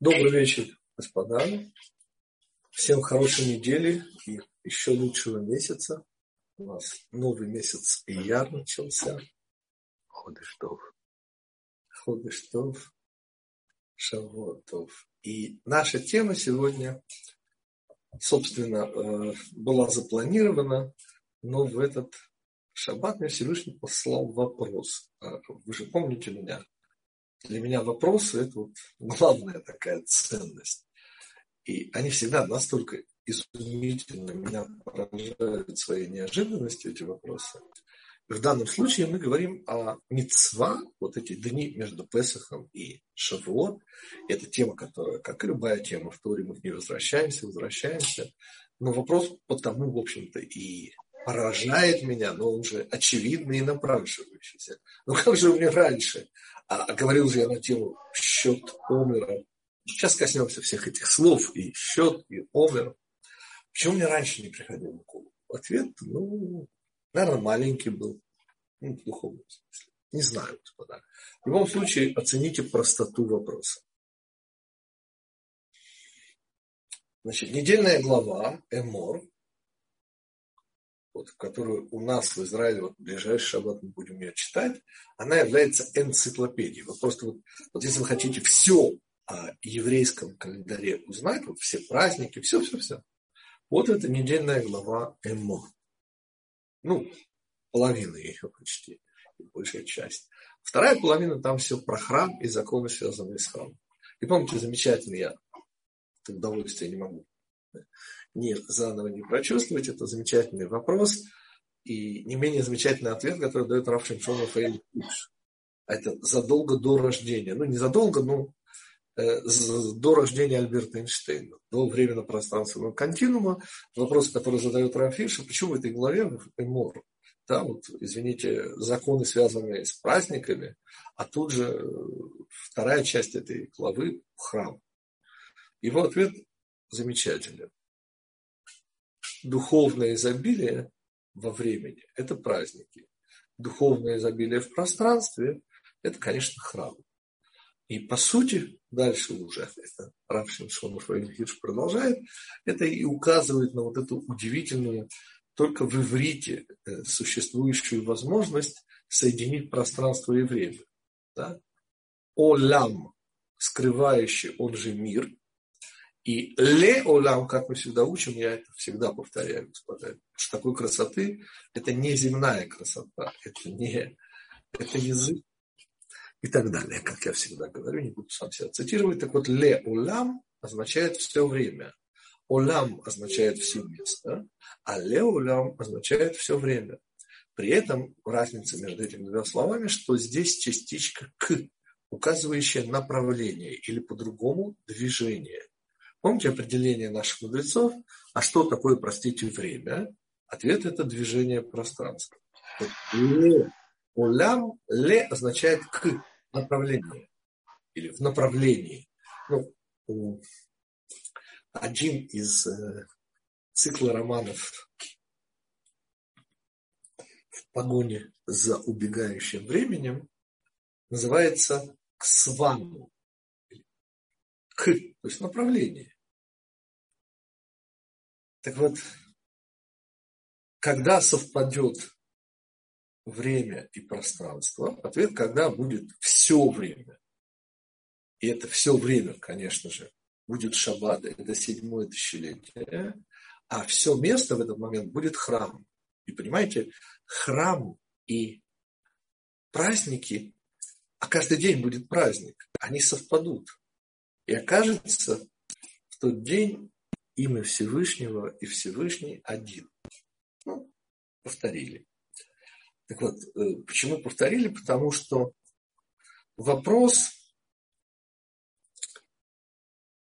Добрый вечер, господа. Всем хорошей недели и еще лучшего месяца. У нас новый месяц Ияр начался. Ходыштов. Ходыштов. Шавотов. И наша тема сегодня, собственно, э, была запланирована, но в этот шаббат мне Всевышний послал вопрос. А вы же помните меня? Для меня вопросы – это вот главная такая ценность. И они всегда настолько изумительно меня поражают своей неожиданностью, эти вопросы. В данном случае мы говорим о мецва, вот эти дни между Песохом и Шавуот. Это тема, которая, как и любая тема, в Торе мы к ней возвращаемся, возвращаемся. Но вопрос потому, в общем-то, и поражает меня, но он же очевидный и напрашивающийся. Ну как же меня раньше? А говорил же я на тему счет Омера. Сейчас коснемся всех этих слов, и счет, и Омер. Почему мне раньше не приходил в голову? Ответ, ну, наверное, маленький был. Ну, в духовном смысле. Не знаю, господа. В любом случае, оцените простоту вопроса. Значит, недельная глава Эмор вот, которую у нас в Израиле, вот в ближайший шаббат мы будем ее читать, она является энциклопедией. Вот просто вот, вот если вы хотите все о еврейском календаре узнать, вот все праздники, все-все-все, вот это недельная глава Эмо. Ну, половина ее почти, большая часть. Вторая половина там все про храм и законы, связанные с храмом. И помните, замечательно, я это удовольствие не могу не заново не прочувствовать. Это замечательный вопрос. И не менее замечательный ответ, который дает Раф Шимшон. А это задолго до рождения. Ну, не задолго, но э, до рождения Альберта Эйнштейна, до временно-пространственного континуума. Вопрос, который задает Рафиша, почему в этой главе Эмор, да, вот, извините, законы, связанные с праздниками, а тут же э, вторая часть этой главы – храм. Его ответ замечателен духовное изобилие во времени – это праздники. Духовное изобилие в пространстве – это, конечно, храм. И по сути, дальше уже, это Рав Шимшон Хидж продолжает, это и указывает на вот эту удивительную, только в иврите э, существующую возможность соединить пространство и время. Да? Олям, скрывающий, он же мир, и ле олам, как мы всегда учим, я это всегда повторяю, господа, что такой красоты это не земная красота, это не это язык и так далее, как я всегда говорю, не буду сам себя цитировать. Так вот, ле олам означает все время. Олам означает все место, а ле олам означает все время. При этом разница между этими двумя словами, что здесь частичка к, указывающая направление или по-другому движение. Помните определение наших мудрецов? А что такое, простите, время? Ответ – это движение пространства. Ле, улям, ле означает к направлению или в направлении. Ну, один из э, цикла романов в погоне за убегающим временем называется «К свану» к, то есть направление. Так вот, когда совпадет время и пространство, ответ, когда будет все время. И это все время, конечно же, будет шаббат, это седьмое тысячелетие, а все место в этот момент будет храм. И понимаете, храм и праздники, а каждый день будет праздник, они совпадут. И окажется, в тот день имя Всевышнего и Всевышний один. Ну, повторили. Так вот, э, почему повторили? Потому что вопрос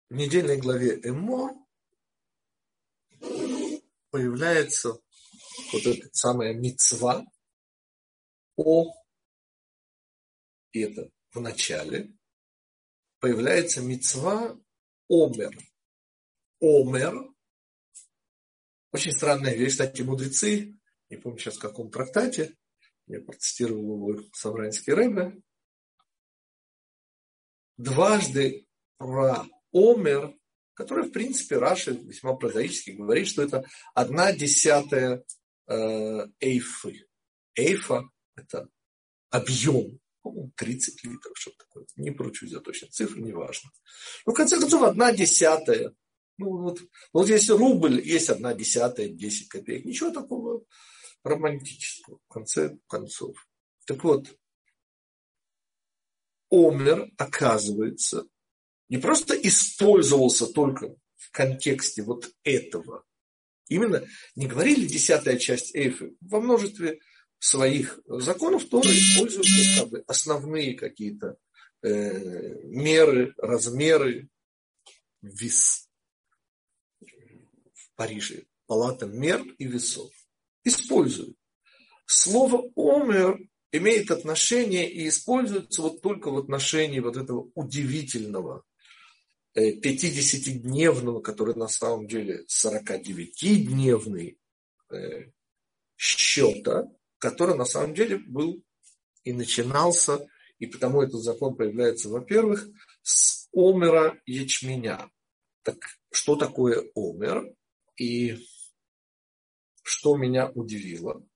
в недельной главе Эмор появляется вот эта самая мецва о, и это в начале, появляется мецва Омер. Омер. Очень странная вещь, кстати, мудрецы, не помню сейчас в каком трактате, я процитировал его Савранский Рэбе, дважды про Омер, который, в принципе, Раши весьма прозаически говорит, что это одна десятая э, эйфы. Эйфа – это объем, 30 литров, что-то такое. Не поручусь за точно цифры, неважно. Ну, в конце концов, одна десятая. Ну, вот, вот если рубль, есть одна десятая, 10 копеек. Ничего такого романтического, в конце концов. Так вот, Омер, оказывается, не просто использовался только в контексте вот этого. Именно не говорили десятая часть Эйфы. Во множестве своих законов тоже используются как бы, основные какие-то э, меры, размеры, вес. В Париже палата мер и весов. Используют. Слово «омер» имеет отношение и используется вот только в отношении вот этого удивительного 50-дневного, э, который на самом деле 49-дневный э, счета, который на самом деле был и начинался, и потому этот закон появляется, во-первых, с омера ячменя. Так что такое омер? И что меня удивило?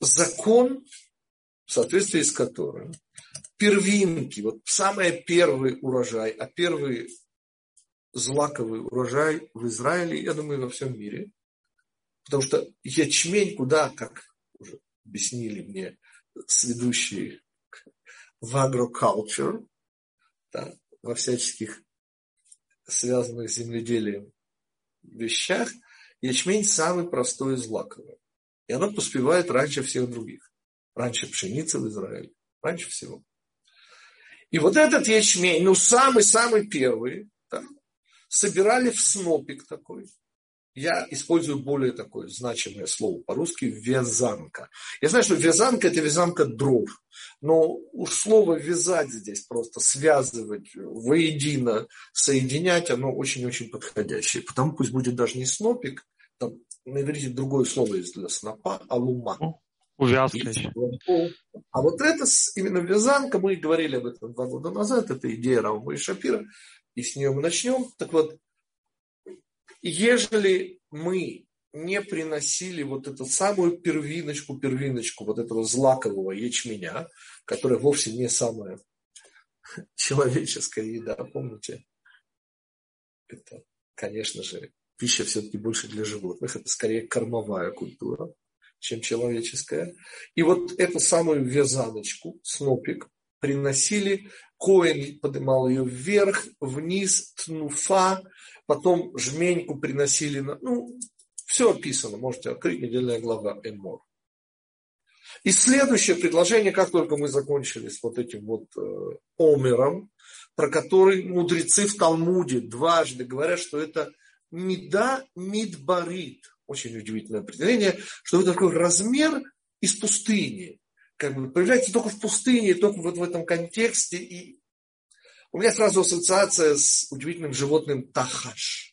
Закон, в соответствии с которым первинки, вот самый первый урожай, а первый злаковый урожай в Израиле, я думаю, во всем мире. Потому что ячмень куда, как уже объяснили мне сведущие в агрокультур, да, во всяческих связанных с земледелием вещах, ячмень самый простой из злаковый. И оно поспевает раньше всех других. Раньше пшеницы в Израиле. Раньше всего. И вот этот ячмень, ну самый-самый первый, да, собирали в снопик такой. Я использую более такое значимое слово по-русски – вязанка. Я знаю, что вязанка – это вязанка дров. Но уж слово «вязать» здесь просто связывать воедино, соединять, оно очень-очень подходящее. Потому пусть будет даже не снопик, там на иврите другое слово есть для снопа – алума. Увязка. А вот это именно вязанка, мы говорили об этом два года назад, это идея и Шапира, и с нее мы начнем. Так вот, ежели мы не приносили вот эту самую первиночку, первиночку вот этого злакового ячменя, которая вовсе не самая человеческая еда, помните? Это, конечно же, пища все-таки больше для животных, это скорее кормовая культура чем человеческая. И вот эту самую вязаночку, снопик, приносили, Коин поднимал ее вверх, вниз, тнуфа, потом жменьку приносили, на, ну, все описано, можете открыть недельная глава Эмор. И следующее предложение, как только мы закончили с вот этим вот э, омером, про который мудрецы в Талмуде дважды говорят, что это меда мидбарит, очень удивительное определение, что это такой размер из пустыни. Как бы появляется только в пустыне, только вот в этом контексте. И у меня сразу ассоциация с удивительным животным тахаш.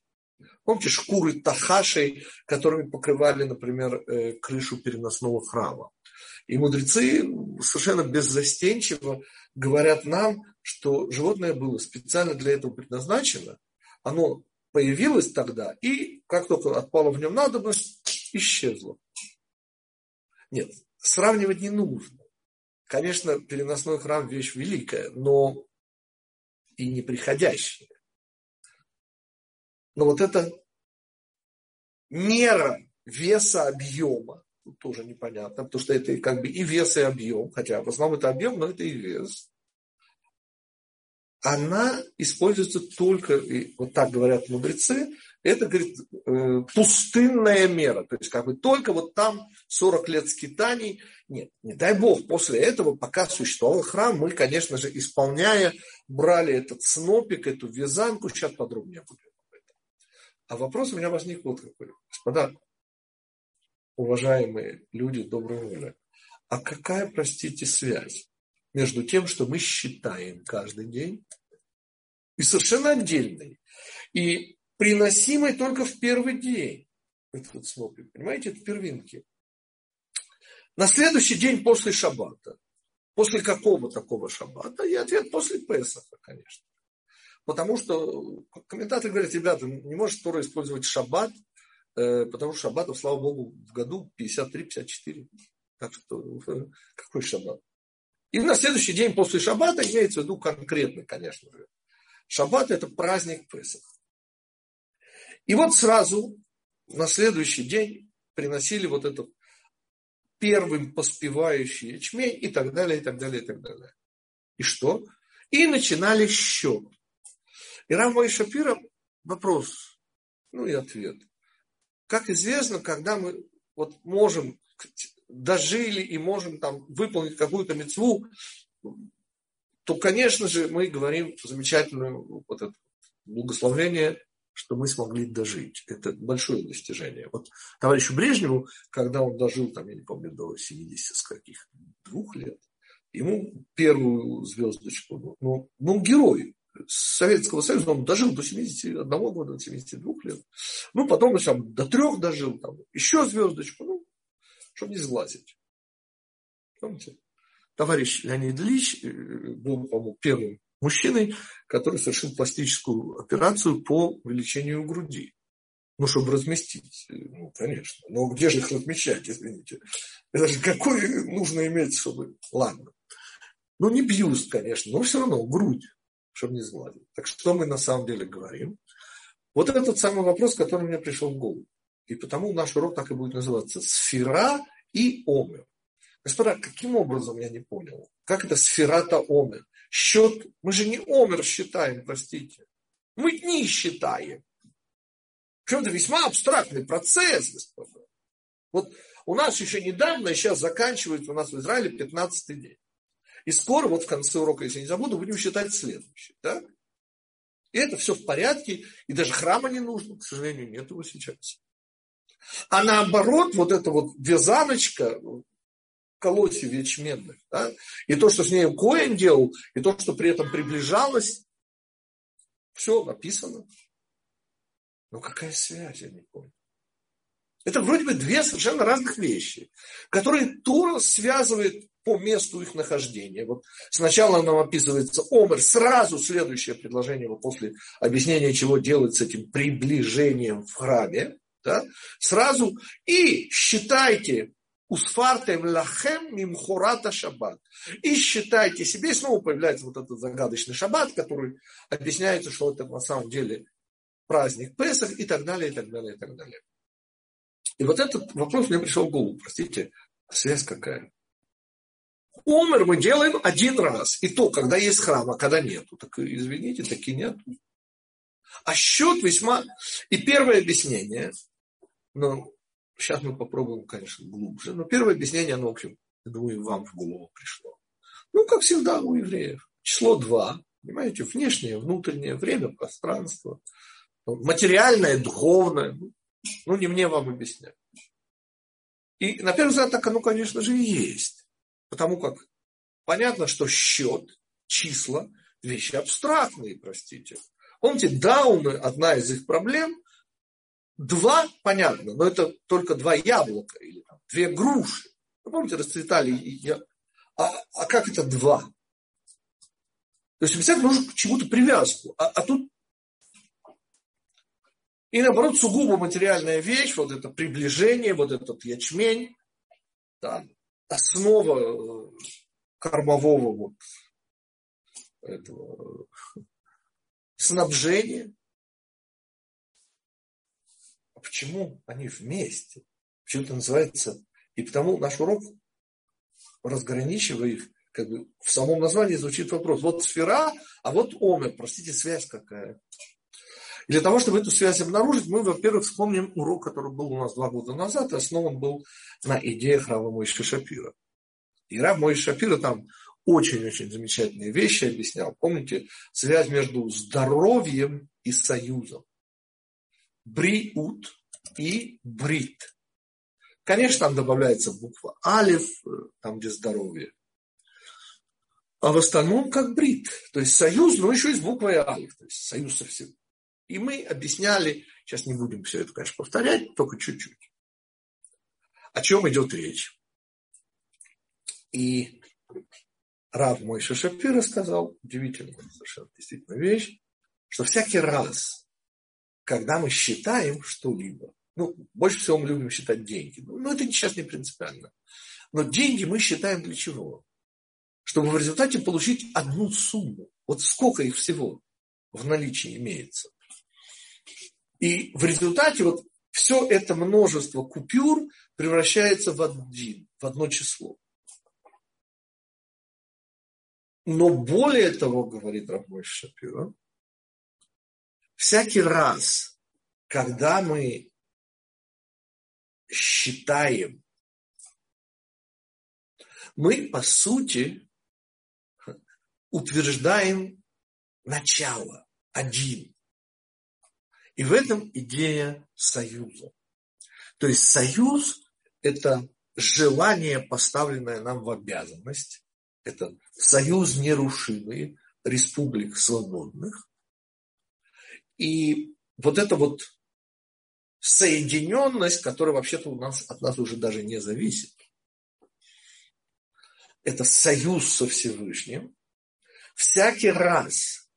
Помните шкуры тахашей, которыми покрывали, например, э, крышу переносного храма. И мудрецы совершенно беззастенчиво говорят нам, что животное было специально для этого предназначено. Оно появилась тогда, и как только отпала в нем надобность, исчезла. Нет, сравнивать не нужно. Конечно, переносной храм вещь великая, но и неприходящая. Но вот эта мера веса объема, тоже непонятно, потому что это как бы и вес, и объем, хотя в основном это объем, но это и вес она используется только, и вот так говорят мудрецы, это, говорит, э, пустынная мера. То есть, как бы только вот там 40 лет скитаний. Нет, не дай бог, после этого, пока существовал храм, мы, конечно же, исполняя, брали этот снопик, эту вязанку. Сейчас подробнее будем об этом. А вопрос у меня возник вот какой. Господа, уважаемые люди доброй воли, а какая, простите, связь между тем, что мы считаем каждый день, и совершенно отдельный, и приносимый только в первый день. Это вот смотрим, понимаете, это первинки. На следующий день после шаббата. После какого такого шаббата? И ответ после Песаха, конечно. потому что комментаторы говорят, ребята, не может Тора использовать шаббат, э, потому что шаббатов, слава богу, в году 53-54. Так что какой шаббат? И на следующий день после шаббата имеется в виду конкретно, конечно же. Шаббат – это праздник Песах. И вот сразу на следующий день приносили вот этот первым поспевающий ячмень и так далее, и так далее, и так далее. И что? И начинали счет. И Рамбой Шапира вопрос, ну и ответ. Как известно, когда мы вот можем, дожили и можем там выполнить какую-то мецву, то, конечно же, мы говорим замечательное вот это благословение что мы смогли дожить. Это большое достижение. Вот товарищу Брежневу, когда он дожил, там, я не помню, до 70 с каких, двух лет, ему первую звездочку, ну, ну, ну герой Советского Союза, он дожил до 71 года, до 72 лет. Ну, потом там до трех дожил, там, еще звездочку, ну, чтобы не сглазить. Помните? Товарищ Леонид Ильич э, был, по-моему, первым мужчиной, который совершил пластическую операцию по увеличению груди. Ну, чтобы разместить. Ну, конечно. Но где же их размещать, извините? Это же какой нужно иметь, чтобы... Ладно. Ну, не бьюст, конечно, но все равно грудь, чтобы не сгладить. Так что мы на самом деле говорим? Вот этот самый вопрос, который мне пришел в голову. И потому наш урок так и будет называться «Сфера и Омер». Господа, каким образом, я не понял. Как это сферата омер? Счет, мы же не омер считаем, простите. Мы дни считаем. Причем это весьма абстрактный процесс, господа. Вот у нас еще недавно, сейчас заканчивается у нас в Израиле 15 день. И скоро, вот в конце урока, если не забуду, будем считать следующий. Да? И это все в порядке, и даже храма не нужно, к сожалению, нет его сейчас. А наоборот, вот эта вот вязаночка, колосьев ячменных. Да? И то, что с ней Коин делал, и то, что при этом приближалось, все написано. Но какая связь, я не понял. Это вроде бы две совершенно разных вещи, которые Тура связывает по месту их нахождения. Вот сначала нам описывается Омер, сразу следующее предложение вот после объяснения, чего делать с этим приближением в храме. Да, сразу и считайте Усфартем лахем мимхурата шаббат. И считайте себе, и снова появляется вот этот загадочный шаббат, который объясняется, что это на самом деле праздник Песах и так далее, и так далее, и так далее. И вот этот вопрос мне пришел в голову, простите, связь какая? Умер мы делаем один раз, и то, когда есть храм, а когда нету. Так извините, таки нету. А счет весьма... И первое объяснение, ну, Сейчас мы попробуем, конечно, глубже. Но первое объяснение, оно, в общем, я думаю, вам в голову пришло. Ну, как всегда у евреев. Число два. Понимаете, внешнее, внутреннее, время, пространство. Материальное, духовное. Ну, не мне вам объяснять. И на первый взгляд так оно, конечно же, и есть. Потому как понятно, что счет, числа, вещи абстрактные, простите. Помните, дауны, одна из их проблем, Два, понятно, но это только два яблока или там, две груши. Вы помните, расцветали. Я... А, а как это два? То есть обязательно нужно к чему-то привязку. А, а тут и наоборот, сугубо материальная вещь, вот это приближение, вот этот ячмень, да, основа э, кормового вот этого снабжения. Почему они вместе? Почему это называется? И потому наш урок, разграничивая их, как бы в самом названии звучит вопрос. Вот сфера, а вот омер. Простите, связь какая. И для того, чтобы эту связь обнаружить, мы, во-первых, вспомним урок, который был у нас два года назад, и основан был на идеях Рава Мойши Шапира. И Рав Мойши Шапира там очень-очень замечательные вещи объяснял. Помните, связь между здоровьем и союзом бриут и брит. Конечно, там добавляется буква алиф, э, там где здоровье. А в остальном как брит. То есть союз, но еще и с буквой алиф. То есть союз со всем. И мы объясняли, сейчас не будем все это, конечно, повторять, только чуть-чуть. О чем идет речь. И Рав мой Шашапира сказал, удивительная совершенно действительно вещь, что всякий раз, когда мы считаем что-либо, ну, больше всего мы любим считать деньги. Ну, это сейчас не принципиально. Но деньги мы считаем для чего? Чтобы в результате получить одну сумму. Вот сколько их всего в наличии имеется. И в результате вот все это множество купюр превращается в один, в одно число. Но более того, говорит Рамой Шапира, всякий раз, когда мы считаем, мы, по сути, утверждаем начало, один. И в этом идея союза. То есть союз – это желание, поставленное нам в обязанность, это союз нерушимый республик свободных. И вот эта вот соединенность, которая вообще-то у нас, от нас уже даже не зависит. Это союз со Всевышним. Всякий раз,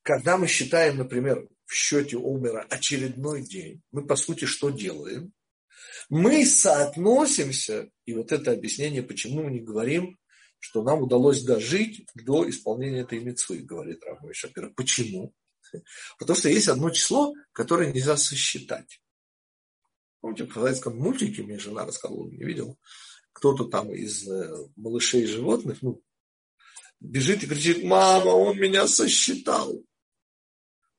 когда мы считаем, например, в счете умера очередной день, мы по сути что делаем? Мы соотносимся, и вот это объяснение, почему мы не говорим, что нам удалось дожить до исполнения этой мецвы, говорит Рамой Шапира. Почему? Потому что есть одно число, которое нельзя сосчитать. Помните, в советском мультике, мне жена рассказывала, не видел, кто-то там из э, малышей животных, ну, бежит и кричит, мама, он меня сосчитал.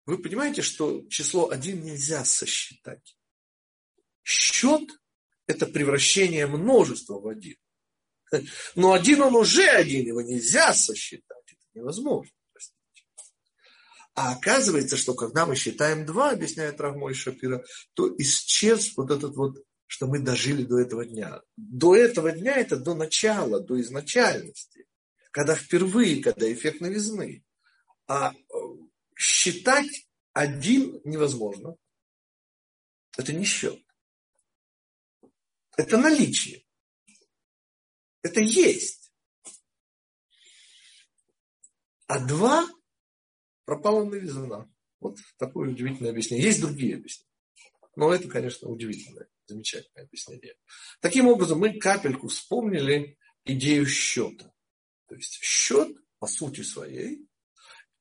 Вы понимаете, что число один нельзя сосчитать. Счет – это превращение множества в один. Но один он уже один, его нельзя сосчитать. Это невозможно. А оказывается, что когда мы считаем два, объясняет Равмой Шапира, то исчез вот этот вот, что мы дожили до этого дня. До этого дня это до начала, до изначальности. Когда впервые, когда эффект новизны. А э, считать один невозможно. Это не счет. Это наличие. Это есть. А два пропала новизна. Вот такое удивительное объяснение. Есть другие объяснения. Но это, конечно, удивительное, замечательное объяснение. Таким образом, мы капельку вспомнили идею счета. То есть счет, по сути своей,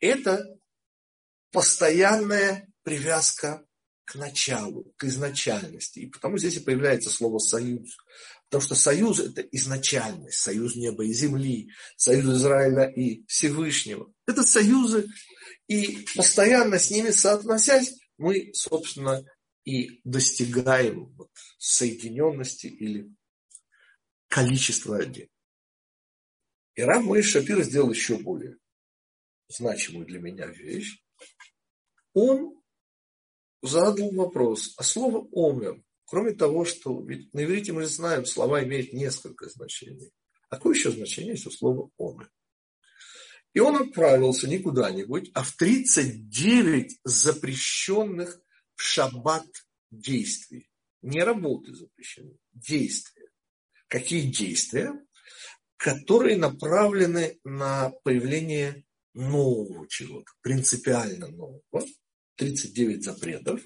это постоянная привязка к началу, к изначальности. И потому здесь и появляется слово «союз». Потому что союз – это изначальность, союз неба и земли, союз Израиля и Всевышнего. Это союзы, и постоянно с ними соотносясь, мы, собственно, и достигаем соединенности или количества один. И Рам Мой Шапир сделал еще более значимую для меня вещь. Он задал вопрос, а слово «омер» Кроме того, что ведь на иврите мы знаем, слова имеют несколько значений. А какое еще значение есть у слова «омы»? И он отправился не куда-нибудь, а в 39 запрещенных в шаббат действий. Не работы запрещены, действия. Какие действия? Которые направлены на появление нового чего-то, принципиально нового. 39 запретов,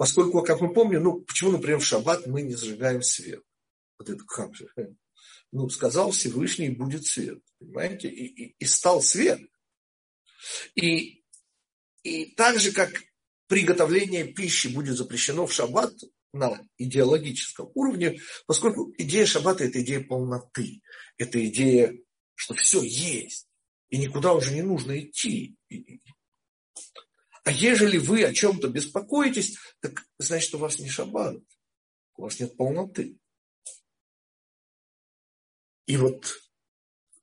Поскольку, как мы помним, ну, почему, например, в шаббат мы не зажигаем свет? Вот это как же? Ну, сказал Всевышний, будет свет. Понимаете? И, и, и стал свет. И, и так же, как приготовление пищи будет запрещено в шаббат на идеологическом уровне, поскольку идея шаббата – это идея полноты. Это идея, что все есть. И никуда уже не нужно идти. А ежели вы о чем-то беспокоитесь, так значит, у вас не шаббат, у вас нет полноты. И вот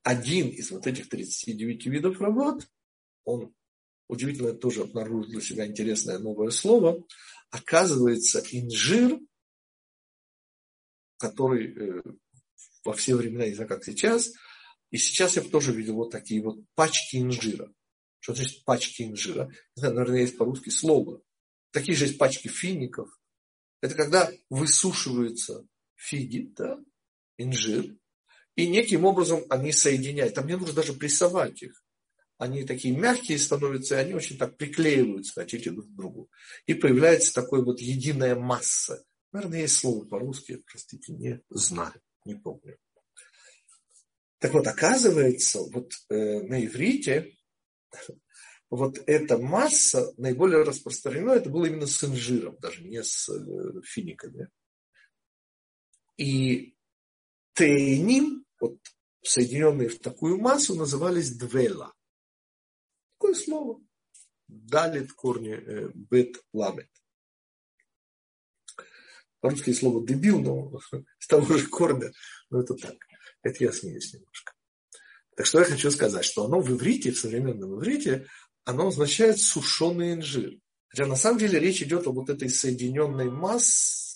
один из вот этих 39 видов работ, он удивительно тоже обнаружил для себя интересное новое слово, оказывается инжир, который э, во все времена, не знаю, как сейчас, и сейчас я тоже видел вот такие вот пачки инжира. Что значит пачки инжира? Не знаю, наверное, есть по-русски слово. Такие же есть пачки фиников. Это когда высушиваются фиги, да, инжир, и неким образом они соединяют. Там не нужно даже прессовать их. они такие мягкие становятся, и они очень так приклеиваются, хотите, друг к другу. И появляется такой вот единая масса. Наверное, есть слово по-русски, простите, не знаю, не помню. Так вот, оказывается, вот э, на иврите вот эта масса наиболее распространена, это было именно с инжиром, даже не с э, финиками. И тейним, вот соединенные в такую массу, назывались двела. Такое слово. Далит корни э, бет ламет. По-русски слово дебил, но с того же корня, но это так. Это я смеюсь немножко. Так что я хочу сказать, что оно в иврите, в современном иврите, оно означает сушеный инжир. Хотя на самом деле речь идет о вот этой соединенной массе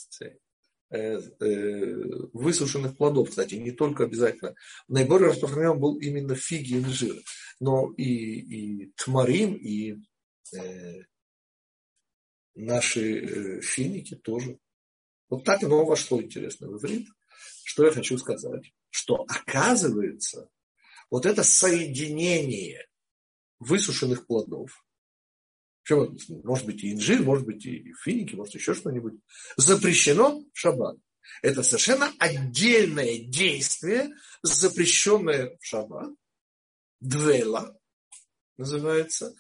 высушенных плодов. Кстати, не только обязательно. Наиболее распространен был именно фиги и инжир. Но и, и тмарим, и э, наши э, финики тоже. Вот так оно вошло, интересно, в иврит. Что я хочу сказать? Что оказывается, вот это соединение высушенных плодов, причем, может быть и инжир, может быть и финики, может еще что-нибудь, запрещено в шаббат. Это совершенно отдельное действие, запрещенное в шаббат, двела называется,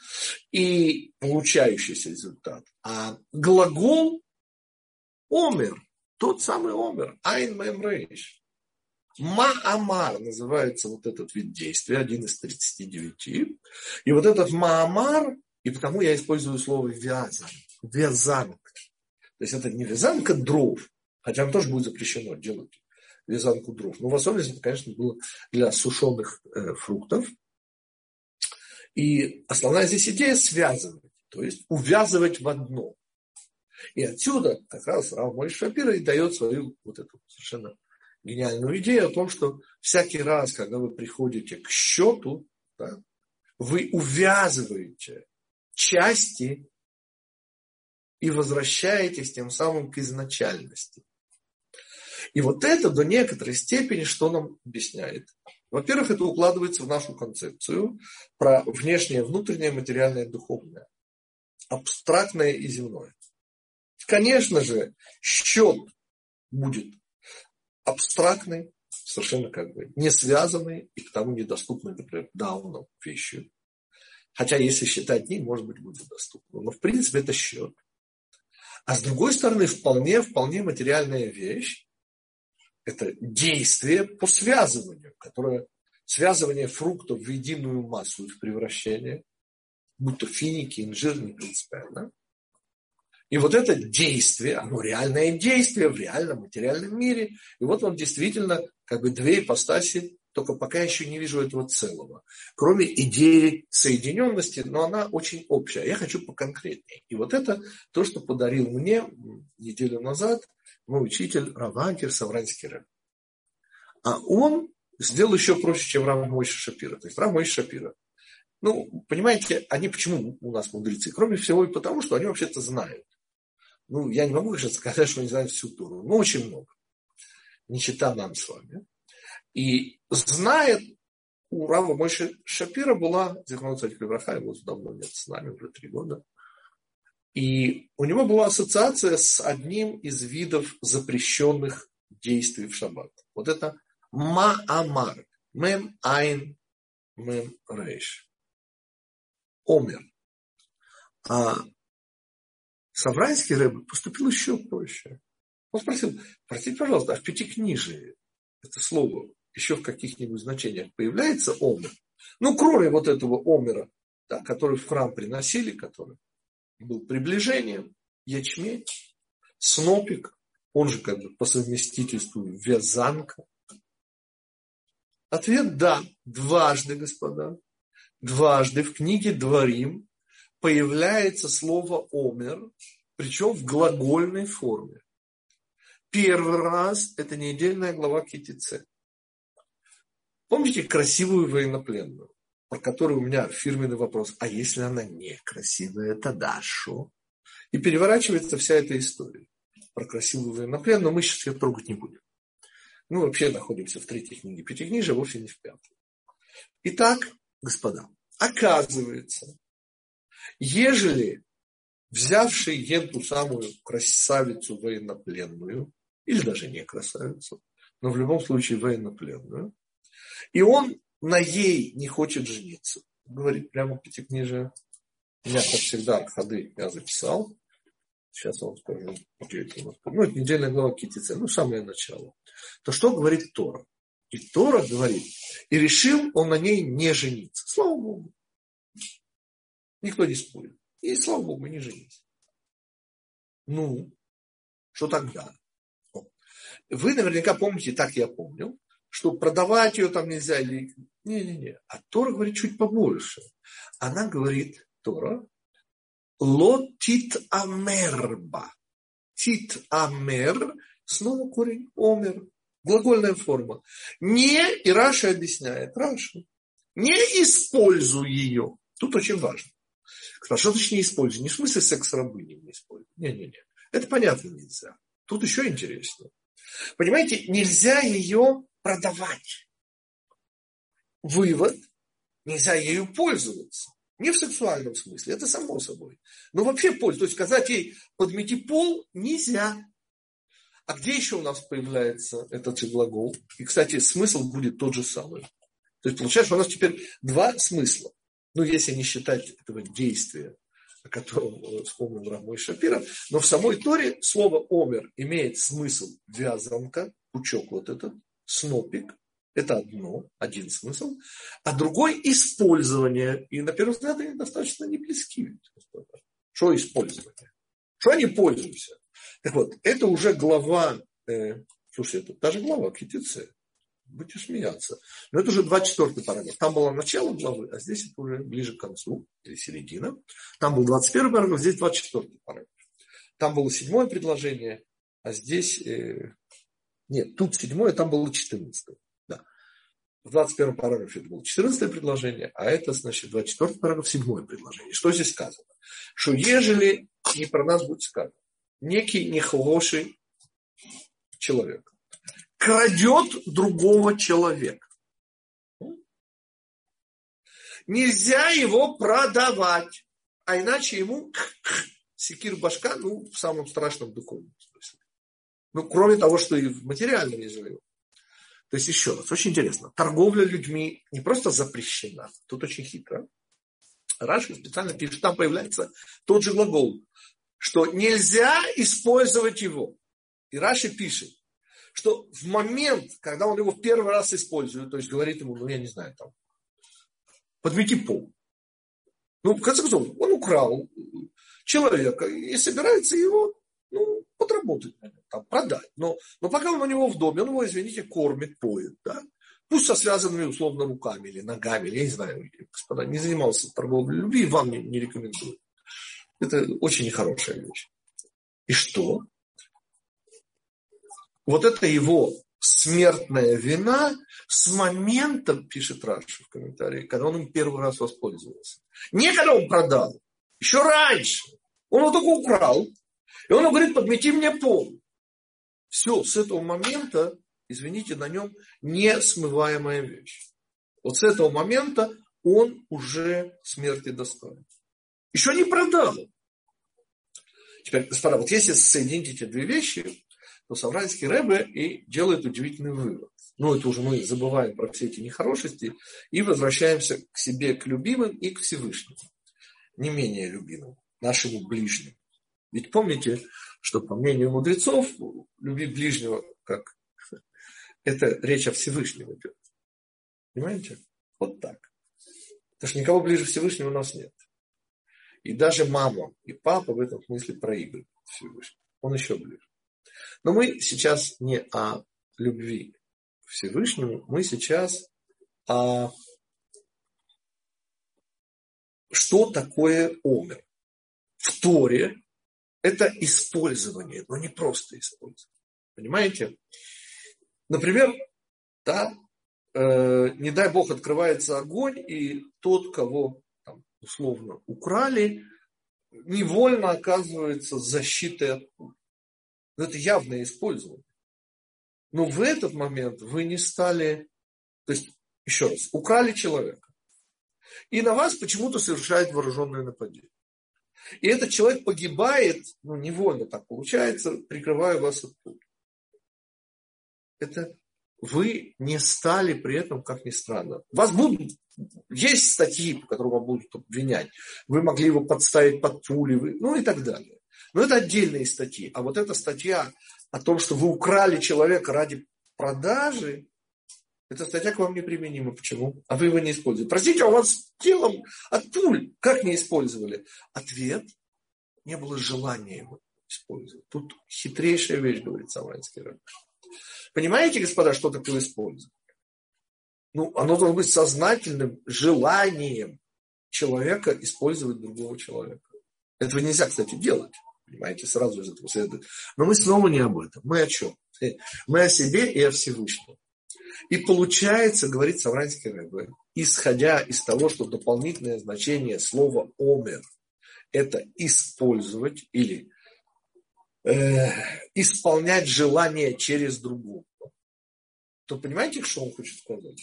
и получающийся результат. А глагол омер, тот самый омер, айн мэм рейш, Маамар называется вот этот вид действия, один из 39. И вот этот Маамар, и потому я использую слово вязан, вязанка. То есть это не вязанка дров, хотя там тоже будет запрещено делать вязанку дров. Но в особенности конечно, было для сушеных э, фруктов. И основная здесь идея связывать, то есть увязывать в одно. И отсюда как раз Рав Мой Шапира и дает свою вот эту совершенно гениальную идею о том, что всякий раз, когда вы приходите к счету, да, вы увязываете части и возвращаетесь тем самым к изначальности. И вот это до некоторой степени что нам объясняет? Во-первых, это укладывается в нашу концепцию про внешнее, внутреннее, материальное, духовное. Абстрактное и земное. Конечно же, счет будет абстрактной, совершенно как бы не связанной и к тому недоступной, например, дауну вещью. Хотя, если считать дни, может быть, будет доступно. Но, в принципе, это счет. А с другой стороны, вполне, вполне материальная вещь – это действие по связыванию, которое связывание фруктов в единую массу, их превращение, будь то финики, инжир, не принципиально. И вот это действие, оно реальное действие в реальном материальном мире. И вот вам действительно как бы две ипостаси, только пока еще не вижу этого целого. Кроме идеи соединенности, но она очень общая. Я хочу поконкретнее. И вот это то, что подарил мне неделю назад мой учитель Раванкер Савранский Рэб. А он сделал еще проще, чем Рав Мойша Шапира. То есть Рав Мойша Шапира. Ну, понимаете, они почему у нас мудрецы? Кроме всего и потому, что они вообще-то знают ну, я не могу сейчас сказать, что они знают всю Туру, но очень много. Не читая нам с вами. И знает, у Рава Мойши Шапира была, Зихман Царик Левраха, его давно нет с нами, уже три года. И у него была ассоциация с одним из видов запрещенных действий в шаббат. Вот это Маамар. Мем Айн Мем Рейш. Омер. А Саврайский рэб поступил еще проще. Он спросил, простите, пожалуйста, а в Пятикнижии это слово еще в каких-нибудь значениях появляется омер? Ну, кроме вот этого омера, да, который в храм приносили, который был приближением, ячмень, снопик, он же как бы по совместительству вязанка. Ответ – да, дважды, господа. Дважды в книге Дворим появляется слово «омер», причем в глагольной форме. Первый раз это недельная глава Китице. Помните красивую военнопленную, про которую у меня фирменный вопрос, а если она некрасивая, тогда что? И переворачивается вся эта история про красивую военнопленную, но мы сейчас ее трогать не будем. Мы вообще находимся в третьей книге Пятикнижия, вовсе не в пятой. Итак, господа, оказывается, ежели взявший эту самую красавицу военнопленную, или даже не красавицу, но в любом случае военнопленную, и он на ей не хочет жениться. Говорит прямо пятикнижие. У меня, как всегда, ходы я записал. Сейчас вам скажу, где это Ну, это недельная глава Китице, ну, самое начало. То что говорит Тора? И Тора говорит, и решил он на ней не жениться. Слава Богу. Никто не спорит. И слава Богу, не женись. Ну, что тогда? Вы наверняка помните, так я помню, что продавать ее там нельзя. Не-не-не. А Тора говорит чуть побольше. Она говорит, Тора, лотит амерба. תתעמר, снова корень עמר. Глагольная форма. Не, и Раши объясняет, Раши, не используй ее. Тут очень важно. Что значит не используй? Не в смысле секс-рабыни не используй. Не-не-не. Это понятно нельзя. Тут еще интересно. Понимаете, нельзя ее продавать. Вывод, нельзя ею пользоваться. Не в сексуальном смысле, это само собой. Но вообще пользоваться. То есть сказать ей подмети пол нельзя. А где еще у нас появляется этот же глагол? И, кстати, смысл будет тот же самый. То есть получается, у нас теперь два смысла. Ну, если не считать этого действия, о котором э, вспомнил Рамой Шапира. Но в самой Торе слово «омер» имеет смысл вязанка, пучок вот этот, снопик. Это одно, один смысл. А другой – использование. И на первый взгляд они достаточно не близки. Что использование? Что они пользуются? Так вот, это уже глава, э, слушайте, это даже глава Китице. Будете смеяться. Но это уже 24 параграф. Там было начало главы, а здесь это уже ближе к концу, или середина. Там был 21 параграф, здесь 24 параграф. Там было седьмое предложение, а здесь... Э, нет, тут седьмое, там было 14. Да. В 21 параграфе это было 14 предложение, а это, значит, 24 параграф, седьмое предложение. Что здесь сказано? Что ежели, не про нас будет сказано, некий нехороший человек крадет другого человека. Нельзя его продавать, а иначе ему секир башка, ну, в самом страшном духовном смысле. Ну, кроме того, что и в материальном живет. То есть, еще раз, очень интересно. Торговля людьми не просто запрещена, тут очень хитро. Раши специально пишет, там появляется тот же глагол, что нельзя использовать его. И Раши пишет, что в момент, когда он его в первый раз использует, то есть говорит ему, ну я не знаю, там, подмети пол. Ну, в конце концов, он украл человека и собирается его подработать, там, продать. Но, но пока он у него в доме, он его, извините, кормит, поет. Да? Пусть со связанными условно руками или ногами, или я не знаю, господа, не занимался торговлей любви, вам не, не рекомендую. Это очень нехорошая вещь. И что? Вот это его смертная вина с момента, пишет Раши в комментарии, когда он им первый раз воспользовался. Не когда он продал, еще раньше. Он его только украл. И он говорит, подмети мне пол. Все, с этого момента, извините, на нем несмываемая вещь. Вот с этого момента он уже смерти достоин. Еще не продал. Теперь, господа, вот если соединить эти две вещи, то Савранский Рэбе и делает удивительный вывод. Ну, это уже мы забываем про все эти нехорошести и возвращаемся к себе, к любимым и к Всевышнему. Не менее любимым, нашему ближнему. Ведь помните, что по мнению мудрецов, любить ближнего, как это речь о Всевышнем идет. Понимаете? Вот так. Потому что никого ближе Всевышнего у нас нет. И даже мама и папа в этом смысле проигрывают Всевышнему. Он еще ближе. Но мы сейчас не о любви к Всевышнему, мы сейчас о что такое омер. В Торе это использование, но не просто использование. Понимаете? Например, да, э, не дай бог открывается огонь, и тот, кого там, условно украли, невольно оказывается защитой от пуль. Но это явное использование. Но в этот момент вы не стали, то есть, еще раз, украли человека. И на вас почему-то совершает вооруженное нападение. И этот человек погибает, ну, невольно так получается, прикрывая вас от пуль. Это вы не стали при этом, как ни странно. Вас будут, есть статьи, по которым вас будут обвинять. Вы могли его подставить под пули, вы, ну и так далее. Но это отдельные статьи. А вот эта статья о том, что вы украли человека ради продажи, эта статья к вам неприменима. Почему? А вы его не используете. Простите, а у вас телом от пуль как не использовали? Ответ – не было желания его использовать. Тут хитрейшая вещь, говорит Савранский раб. Понимаете, господа, что такое использование? Ну, оно должно быть сознательным желанием человека использовать другого человека. Этого нельзя, кстати, делать. Понимаете, сразу из этого следует. Но мы снова не об этом. Мы о чем? Мы о себе и о Всевышнем. И получается, говорит Савранский Рэбе, исходя из того, что дополнительное значение слова «омер» – это использовать или э, исполнять желание через другого, то понимаете, что он хочет сказать?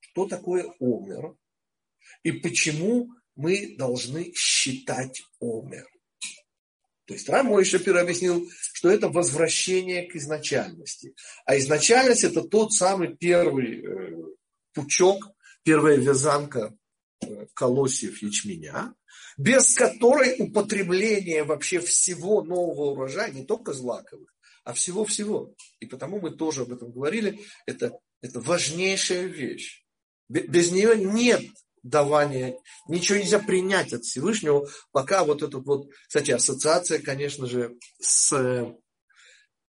Что такое омер и почему мы должны считать омер? То есть Рамой Шапир объяснил, что это возвращение к изначальности. А изначальность это тот самый первый э, пучок, первая вязанка э, колосьев ячменя, без которой употребление вообще всего нового урожая, не только злаковых, а всего-всего. И потому мы тоже об этом говорили, это, это важнейшая вещь. Без нее нет давания, ничего нельзя принять от Всевышнего, пока вот этот вот, кстати, ассоциация, конечно же, с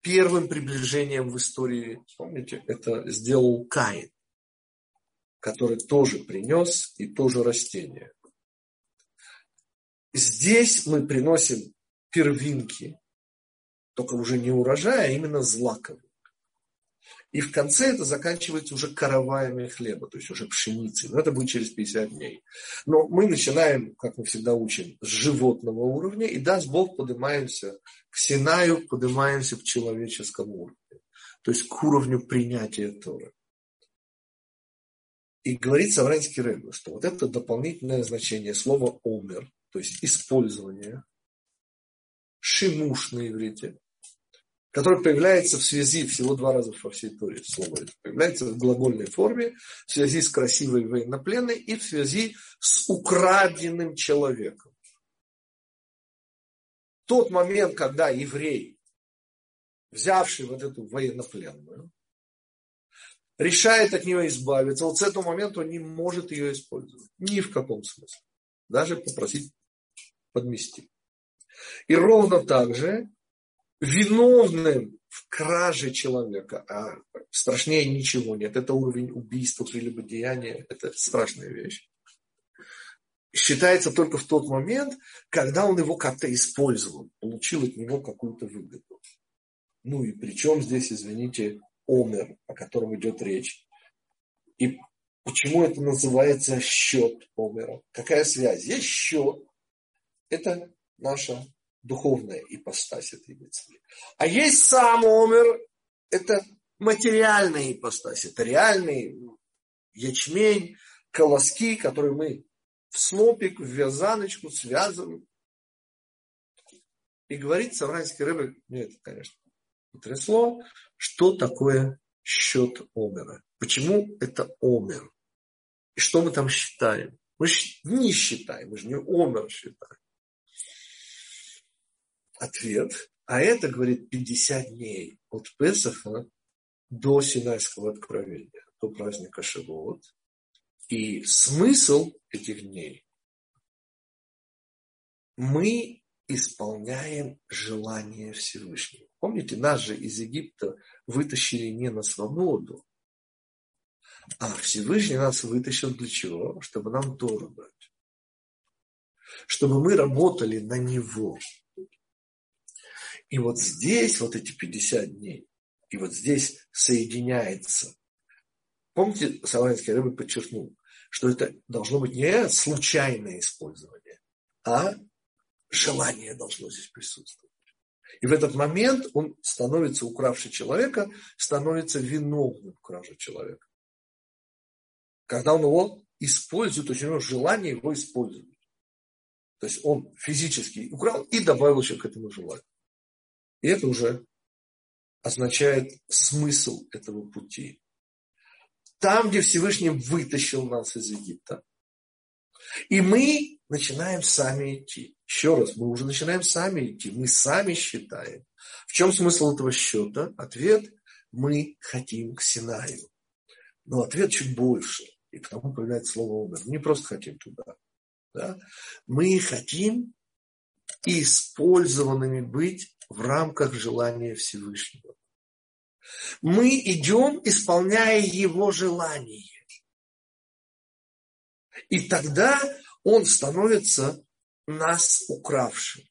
первым приближением в истории, помните, это сделал Каин, который тоже принес и тоже растение. Здесь мы приносим первинки, только уже не урожая, а именно злаковые. И в конце это заканчивается уже караваями хлеба, то есть уже пшеницей. Но это будет через 50 дней. Но мы начинаем, как мы всегда учим, с животного уровня, и даст Бог поднимаемся к Синаю, поднимаемся к человеческому уровню. То есть к уровню принятия Торы. И говорит Савранский Рэбе, что вот это дополнительное значение слова «омер», то есть использование, шимуш на иврите, который появляется в связи всего два раза во всей Торе слово это появляется в глагольной форме, в связи с красивой военнопленной и в связи с украденным человеком. Тот момент, когда еврей, взявший вот эту военнопленную, решает от нее избавиться, вот с этого момента он не может ее использовать. Ни в каком смысле. Даже попросить подмести. И ровно так же виновным в краже человека, а страшнее ничего нет. Это уровень убийства, прелюбодеяния, это страшная вещь. Считается только в тот момент, когда он его как-то использовал, получил от него какую-то выгоду. Ну и причем здесь, извините, омер, о котором идет речь. И почему это называется счет омера? Какая связь? Есть счет. Это наша духовная ипостась этой мецвы. А есть сам омер, это материальная ипостась, это реальный ячмень, колоски, которые мы в снопик, в вязаночку связываем. И говорит Савранский рыба, мне это, конечно, потрясло, что такое счет омера. Почему это омер? И что мы там считаем? Мы не считаем, мы же не омер считаем ответ. А это, говорит, 50 дней от Песаха до Синайского откровения, до праздника Шивот. И смысл этих дней мы исполняем желание Всевышнего. Помните, нас же из Египта вытащили не на свободу, а Всевышний нас вытащил для чего? Чтобы нам Тору дать. Чтобы мы работали на Него. И вот здесь вот эти 50 дней, и вот здесь соединяется. Помните, Саланский рыба подчеркнул, что это должно быть не случайное использование, а желание должно здесь присутствовать. И в этот момент он становится, укравший человека, становится виновным в краже человека. Когда он его использует, то есть у него желание его использовать. То есть он физически украл и добавил еще к этому желанию. И это уже означает смысл этого пути. Там, где Всевышний вытащил нас из Египта, и мы начинаем сами идти. Еще раз, мы уже начинаем сами идти, мы сами считаем. В чем смысл этого счета? Ответ – мы хотим к Синаю. Но ответ чуть больше, и потому появляется слово «умер». Не просто хотим туда. Да? Мы хотим использованными быть в рамках желания Всевышнего. Мы идем, исполняя Его желание. И тогда Он становится нас укравшим.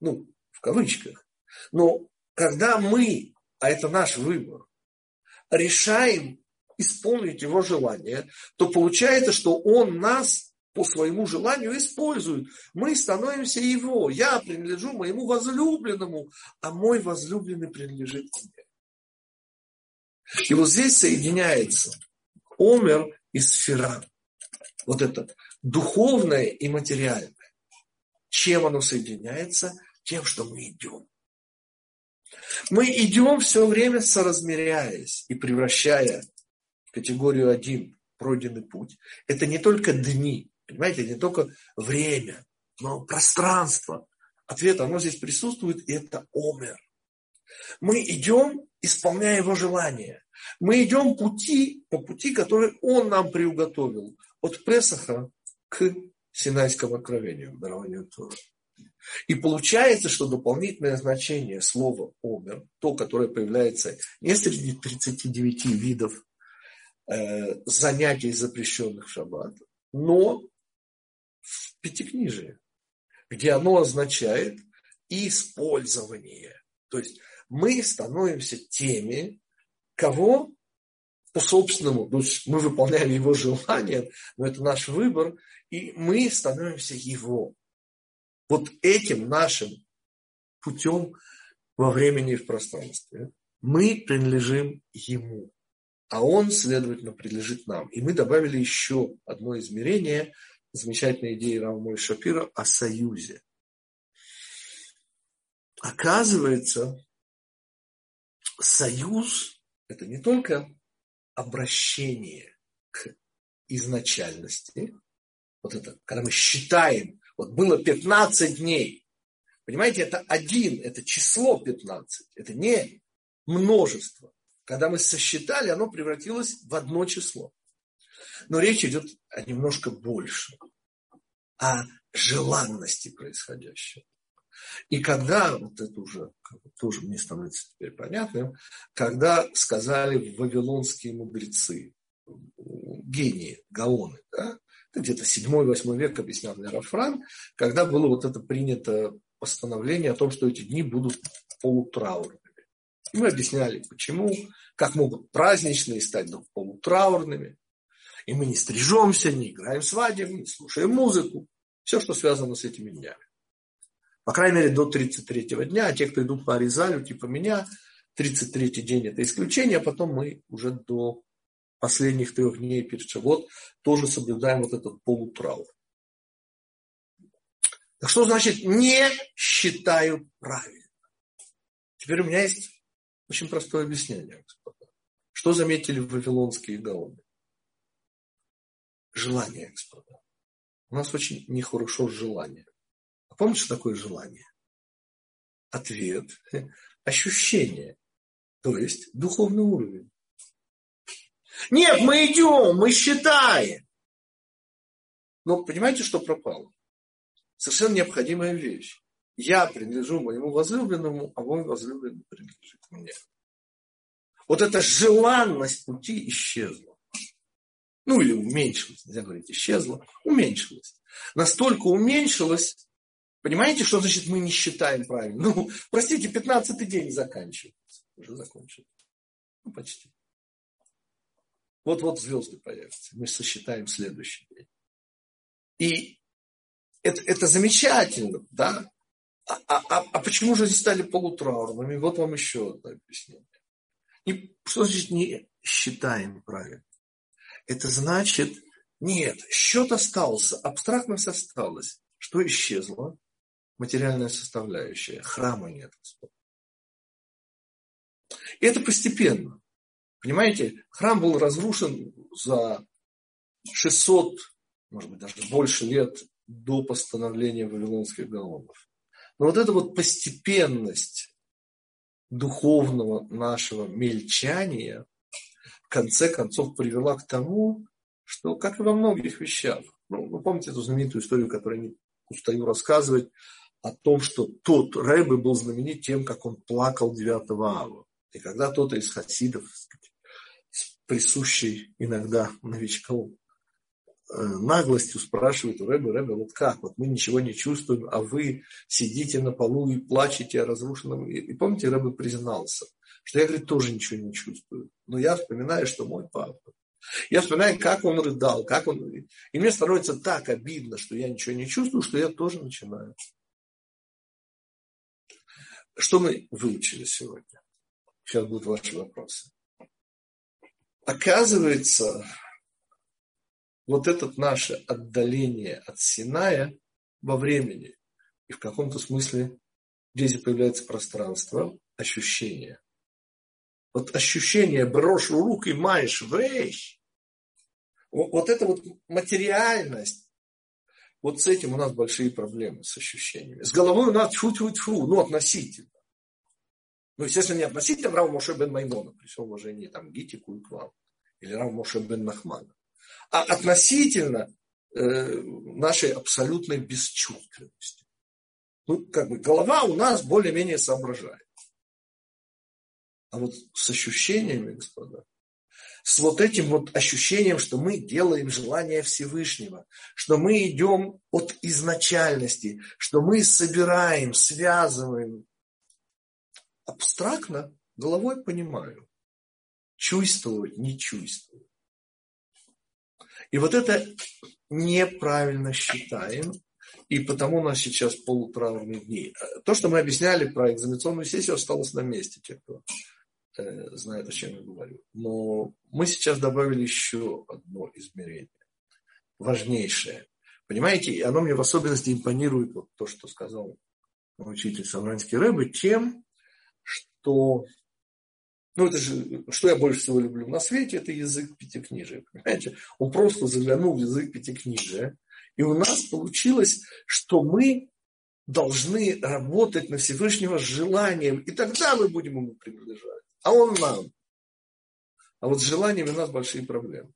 Ну, в кавычках. Но когда мы, а это наш выбор, решаем исполнить его желание, то получается, что он нас по своему желанию использует. Мы становимся его. Я принадлежу моему возлюбленному, а мой возлюбленный принадлежит тебе. И вот здесь соединяется омер и сфера. Вот это духовное и материальное. Чем оно соединяется? Тем, что мы идем. Мы идем все время соразмеряясь и превращая в категорию один пройденный путь. Это не только дни, понимаете, не только время, но пространство. Ответ, оно здесь присутствует, и это омер. Мы идем, исполняя его желание. Мы идем пути, по пути, который он нам приуготовил. От Песаха к Синайскому откровению, дарованию Тора. И получается, что дополнительное значение слова «омер», то, которое появляется не среди 39 видов э, занятий, запрещенных в шаббат, но в Пятикнижии, где оно означает использование. То есть мы становимся теми, кого по собственному, то есть мы выполняем его желание, но это наш выбор, и мы становимся его. Вот этим нашим путем во времени и в пространстве мы принадлежим ему, а он, следовательно, принадлежит нам. И мы добавили еще одно измерение замечательной идеи Равмой Шапира о союзе. Оказывается, союз – это не только обращение к изначальности, вот это, когда мы считаем, вот было 15 дней, понимаете, это один, это число 15, это не множество. Когда мы сосчитали, оно превратилось в одно число. Но речь идет о немножко больше, о желанности происходящего. И когда, вот это уже тоже мне становится теперь понятным, когда сказали вавилонские мудрецы, гении, гаоны, да, где-то 7-8 век объяснял мне Рафран, когда было вот это принято постановление о том, что эти дни будут полутраурными. И мы объясняли, почему, как могут праздничные стать полутраурными. И мы не стрижемся, не играем свадеб, не слушаем музыку. Все, что связано с этими днями. По крайней мере, до 33-го дня. А те, кто идут по Аризалю, типа меня, 33-й день – это исключение, а потом мы уже до последних трех дней перед Шавот тоже соблюдаем вот этот полутраур. Так что значит не считаю правильно? Теперь у меня есть очень простое объяснение, господа. Что заметили вавилонские гаоны? Желание, господа. У нас очень нехорошо желание. А помните, что такое желание? Ответ – ощущение, то есть духовный уровень. Нет, мы идем, мы считаем. Но понимаете, что пропало? Совершенно необходимая вещь. Я принадлежу моему возлюбленному, а мой возлюбленный принадлежит мне. Вот эта желанность пути исчезла. Ну или уменьшилась, нельзя говорить исчезла, уменьшилась. Настолько уменьшилась, понимаете, что значит мы не считаем правильно? Ну, простите, 15-й день заканчивается. Уже закончили. Ну, почти. Вот-вот звезды появятся. Мы сосчитаем следующий день. И это, это замечательно, да? А, а, а, а почему же здесь стали полутраурными? Вот вам еще одно объяснение. И что значит не считаем правильно? Это значит, Нет, счет остался, абстрактность осталась. Что исчезло? Материальная составляющая. Храма нет. И это постепенно. Понимаете, храм был разрушен за 600, может быть, даже больше лет до постановления вавилонских галлонов. Но вот эта вот постепенность духовного нашего мельчания конце концов привела к тому, что, как и во многих вещах, ну, вы помните эту знаменитую историю, которую я не устаю рассказывать, о том, что тот Рэбе был знаменит тем, как он плакал 9 ава. И когда кто-то из хасидов, присущий иногда новичкам э, наглостью спрашивает у Рэбе, Рэбе, вот как, вот мы ничего не чувствуем, а вы сидите на полу и плачете о разрушенном. И, и помните, Рэбе признался, что я, говорит, тоже ничего не чувствую. Но я вспоминаю, что мой папа. Я вспоминаю, как он рыдал, как он... И мне становится так обидно, что я ничего не чувствую, что я тоже начинаю. Что мы выучили сегодня? Сейчас будут ваши вопросы. Оказывается, вот это наше отдаление от Синая во времени и в каком-то смысле здесь появляется пространство, ощущение. Вот ощущение брошь рук и маешь вещь. Вот эта вот материальность, вот с этим у нас большие проблемы, с ощущениями. С головой у нас тьфу-тьфу-тьфу, ну, относительно. Ну, естественно, не относительно Рава Моше бен Маймона, при всем уважении там, Гитику и к вам, или Рава Моше бен Нахмана, а относительно э, нашей абсолютной бесчувственности. Ну, как бы голова у нас более-менее соображает. А вот с ощущениями, господа, с вот этим вот ощущением, что мы делаем желание Всевышнего, что мы идем от изначальности, что мы собираем, связываем абстрактно головой понимаю. Чувствовать не чувствую. И вот это неправильно считаем, и потому у нас сейчас полутравные дни. То, что мы объясняли про экзаменационную сессию, осталось на месте, те, кто знает, о чем я говорю. Но мы сейчас добавили еще одно измерение, важнейшее. Понимаете, и оно мне в особенности импонирует, вот то, что сказал учитель Самранский Рэбе, тем, что ну, это же, что я больше всего люблю на свете, это язык пятикнижия. Понимаете? Он просто заглянул в язык пятикнижия. И у нас получилось, что мы должны работать на Всевышнего с желанием. И тогда мы будем ему принадлежать. А он нам. А вот с желаниями у нас большие проблемы.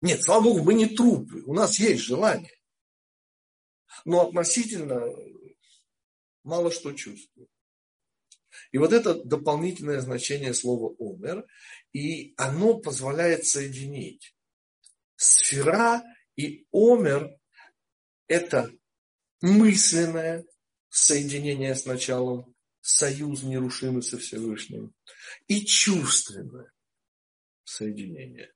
Нет, слава Богу, мы не трупы. У нас есть желание. Но относительно мало что чувствую. И вот это дополнительное значение слова «омер», и оно позволяет соединить. Сфера и омер – это мысленное соединение с началом, союз нерушимый со Всевышним, и чувственное соединение.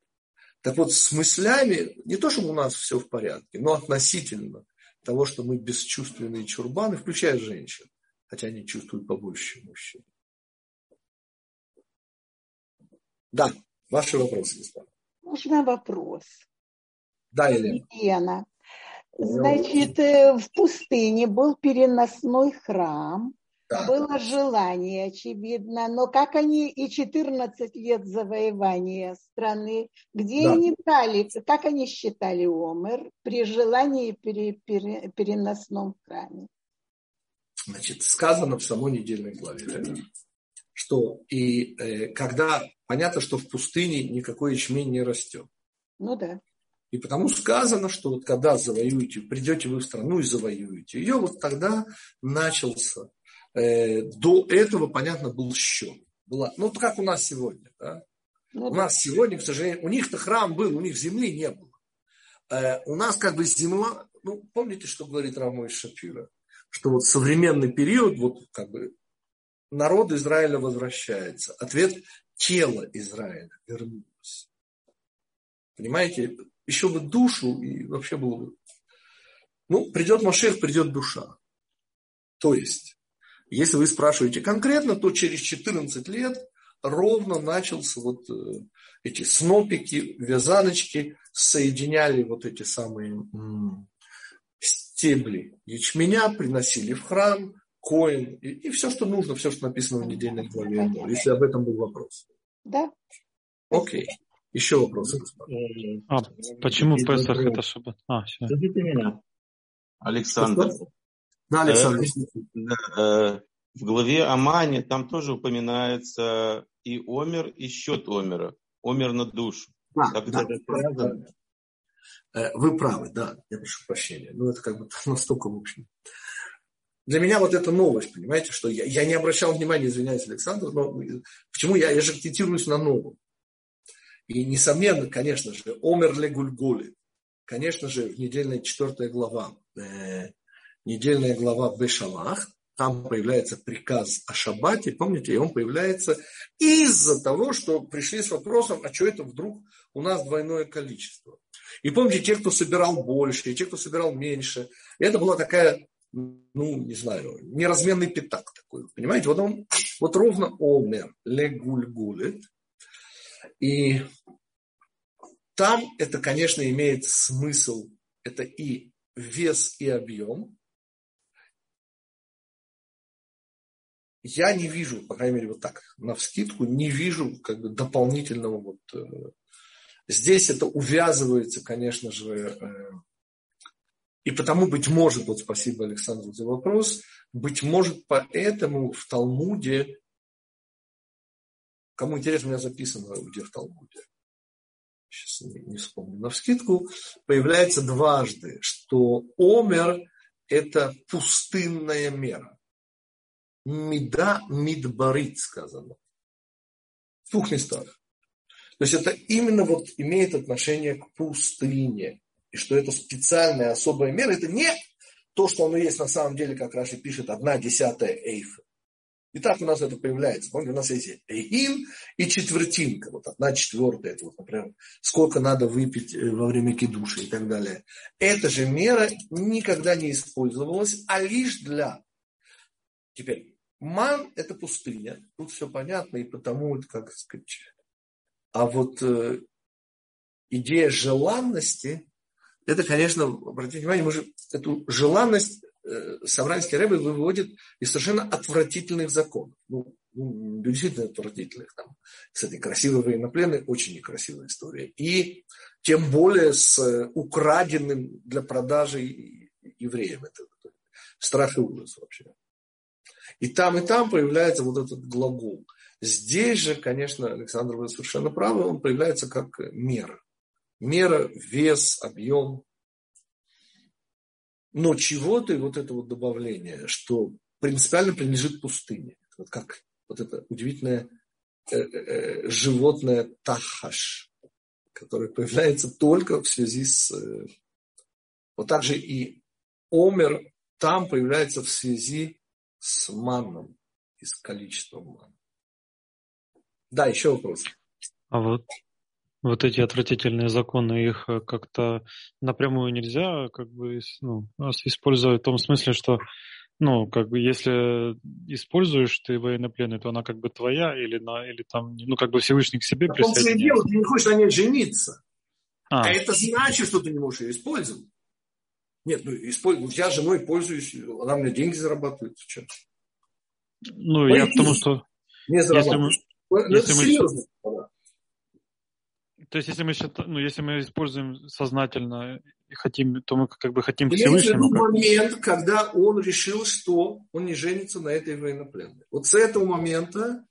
Так вот, с мыслями, не то, чтобы у нас все в порядке, но относительно того, что мы бесчувственные чурбаны, включая женщин, хотя они чувствуют побольше, мужчин. Да, ваши вопросы, господа. Можно вопрос? Да, Елена. Елена. Значит, э, в пустыне был переносной храм, да. Было желание, очевидно, но как они и 14 лет завоевания страны, где да. они брали, как они считали Омер при желании пере, пере, переносном храме? Значит, сказано в самой недельной главе, что и э, когда понятно, что в пустыне никакой ячмень не растет. Ну да. И потому сказано, что вот когда завоюете, придете вы в страну и завоюете ее, вот тогда начался Э, до этого, понятно, был счет. Была, ну, как у нас сегодня. Да? Ну, у нас сегодня, к сожалению, у них-то храм был, у них земли не было. Э, у нас как бы земля, ну, помните, что говорит Рамой Шапира? Что вот современный период, вот как бы народ Израиля возвращается. Ответ – тело Израиля вернулось. Понимаете, еще бы душу, и вообще было бы... Ну, придет Машех, придет душа. То есть, если вы спрашиваете конкретно, то через 14 лет ровно начался вот э, эти снопики, вязаночки, соединяли вот эти самые стебли ячменя, приносили в храм, коин и, и все, что нужно, все, что написано в недельной главе. Если об этом был вопрос. Да. Окей. Еще вопросы, А, почему Песах это шаббат? А, все. меня. Александр. Да, Александр. Э, э, в главе о Мане там тоже упоминается и Омер, и счет Омера. Омер на душу. Да, так да, это э, Вы правы, да, я прошу прощения. Ну, это как бы настолько в общем. Для меня вот это новость, понимаете, что я, я не обращал внимания, извиняюсь, Александр, но почему я, я же акцентируюсь на новом. И, несомненно, конечно же, Омер ле Гульгули, конечно же, в недельной четвертая глава, э, недельная глава Бешалах, там появляется приказ о шаббате, помните, и он появляется из-за того, что пришли с вопросом, а что это вдруг у нас двойное количество. И помните, те, кто собирал больше, и те, кто собирал меньше, это была такая, ну, не знаю, неразменный пятак такой, понимаете, вот он, вот ровно омер, легуль и там это, конечно, имеет смысл, это и вес, и объем, я не вижу, по крайней мере, вот так, на вскидку, не вижу как бы дополнительного вот... Э, здесь это увязывается, конечно же, э, и потому, быть может, вот спасибо Александру за вопрос, быть может, поэтому в Талмуде, кому интересно, у меня записано, где в Талмуде, сейчас не, не вспомню, на вскидку, появляется дважды, что омер – это пустынная мера. Мида мидбарит сказано. В двух местах. То есть это именно вот имеет отношение к пустыне. И что это специальная особая мера. Это не то, что оно есть на самом деле, как Раши пишет, одна десятая эйфа. И так у нас это появляется. Помните, у нас есть эйин и четвертинка. Вот одна четвертая. Это вот, например, сколько надо выпить э, во время кидуши и так далее. Эта же мера никогда не использовалась, а лишь для... Теперь, Ман – это пустыня. Тут все понятно, и потому, как сказать... А вот э, идея желанности, это, конечно, обратите внимание, мы же эту желанность э, Савранский Рэбе выводит из совершенно отвратительных законов. Ну, ну, действительно отвратительных. Там, кстати, красивые военнопленные, очень некрасивая история. И тем более с э, украденным для продажи евреем. Это, это страх и ужас вообще. И там, и там появляется вот этот глагол. Здесь же, конечно, Александр, вы совершенно правы, он появляется как мера. Мера, вес, объем. Но чего-то, и вот это вот добавление, что принципиально принадлежит пустыне. Вот как вот это удивительное э, э, э, животное тахаш, которое появляется только в связи с... Вот так же и омер там появляется в связи с маном и с количеством мана. Да, еще вопрос. А вот вот эти отвратительные законы, их э, как-то напрямую нельзя как бы ну, использовать в том смысле, что ну, как бы, если используешь ты военнопленную, то она как бы твоя или, на, или там, ну, как бы Всевышний к себе а присоединяется. дело, ты не хочешь на ней жениться. А. а это значит, что ты не можешь ее использовать. Нет, ну, использую, я женой пользуюсь, она мне деньги зарабатывает. Что? Ну, Пойди. я потому что... Не зарабатываю. Если мы, ну, если мы, серьезно. То есть, если мы, считаем, ну, если мы используем сознательно и хотим, то мы как бы хотим Всевышнего. Это момент, когда он решил, что он не женится на этой военнопленной. Вот с этого момента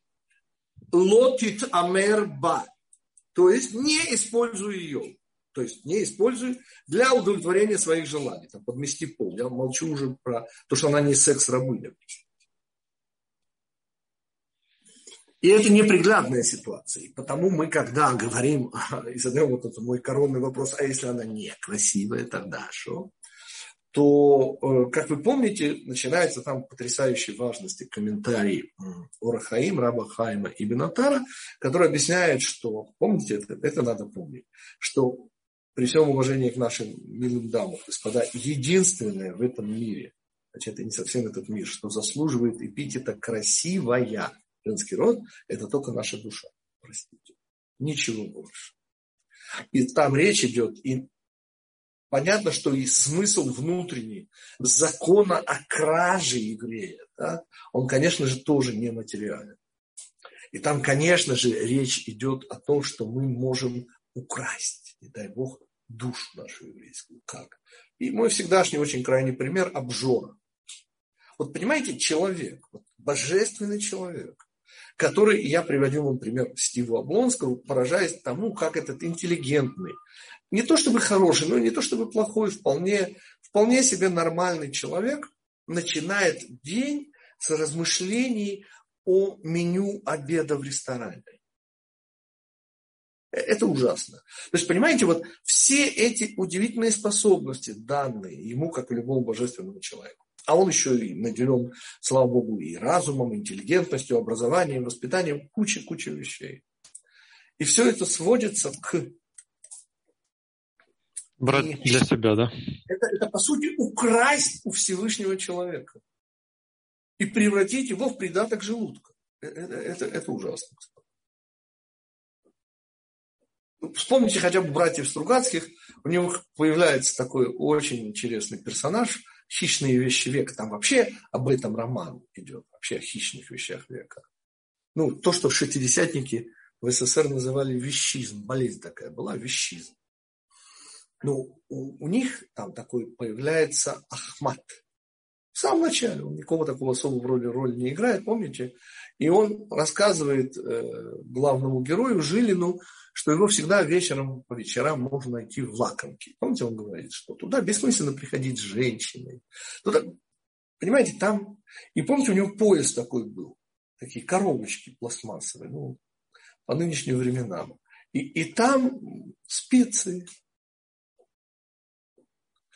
лотит амер ба. То есть не используй ее. То есть не используй для удовлетворения своих желаний. Там, подмести пол. Я молчу уже про то, что она не секс-рабыня. И это неприглядная ситуация. И потому мы, когда говорим и задаем вот этот мой коронный вопрос, а если она некрасивая, тогда что? то, э, как вы помните, начинается там потрясающей важности комментарий Орахаим, Раба Хайма и Бенатара, который объясняет, что, помните, это, это надо помнить, что при всем уважении к нашим милым дамам, господа, единственное в этом мире, значит, это не совсем этот мир, что заслуживает эпитета красивая, Женский род – это только наша душа, простите. Ничего больше. И там речь идет, и понятно, что и смысл внутренний закона о краже еврея, да, он, конечно же, тоже нематериален. И там, конечно же, речь идет о том, что мы можем украсть, не дай Бог, душу нашу еврейскую. Как? И мой всегдашний очень крайний пример – обжора. Вот понимаете, человек, вот божественный человек, который, я приводил вам пример Стива Облонского, поражаясь тому, как этот интеллигентный, не то чтобы хороший, но не то чтобы плохой, вполне, вполне себе нормальный человек начинает день с размышлений о меню обеда в ресторане. Это ужасно. То есть, понимаете, вот все эти удивительные способности, данные ему, как и любому божественному человеку, а он еще и наделен, слава Богу, и разумом, интеллигентностью, образованием, воспитанием, куча-куча вещей. И все это сводится к... Брать и... для себя, да? Это, это, по сути, украсть у Всевышнего человека и превратить его в придаток желудка. Это, э, это, это ужасно. Вспомните хотя бы братьев Стругацких, у них появляется такой очень интересный персонаж, хищные вещи века. Там вообще об этом роман идет, вообще о хищных вещах века. Ну, то, что шестидесятники в СССР называли вещизм, болезнь такая была, вещизм. Ну, у, у них там такой появляется Ахмат. В самом начале он никакого такого особого роли, роли не играет, помните? И он рассказывает э, главному герою Жилину, что его всегда вечером, по вечерам можно найти в лакомке. Помните, он говорит, что туда бессмысленно приходить с женщиной. Туда, понимаете, там... И помните, у него пояс такой был. Такие коробочки пластмассовые, ну, по нынешним временам. И, и там специи.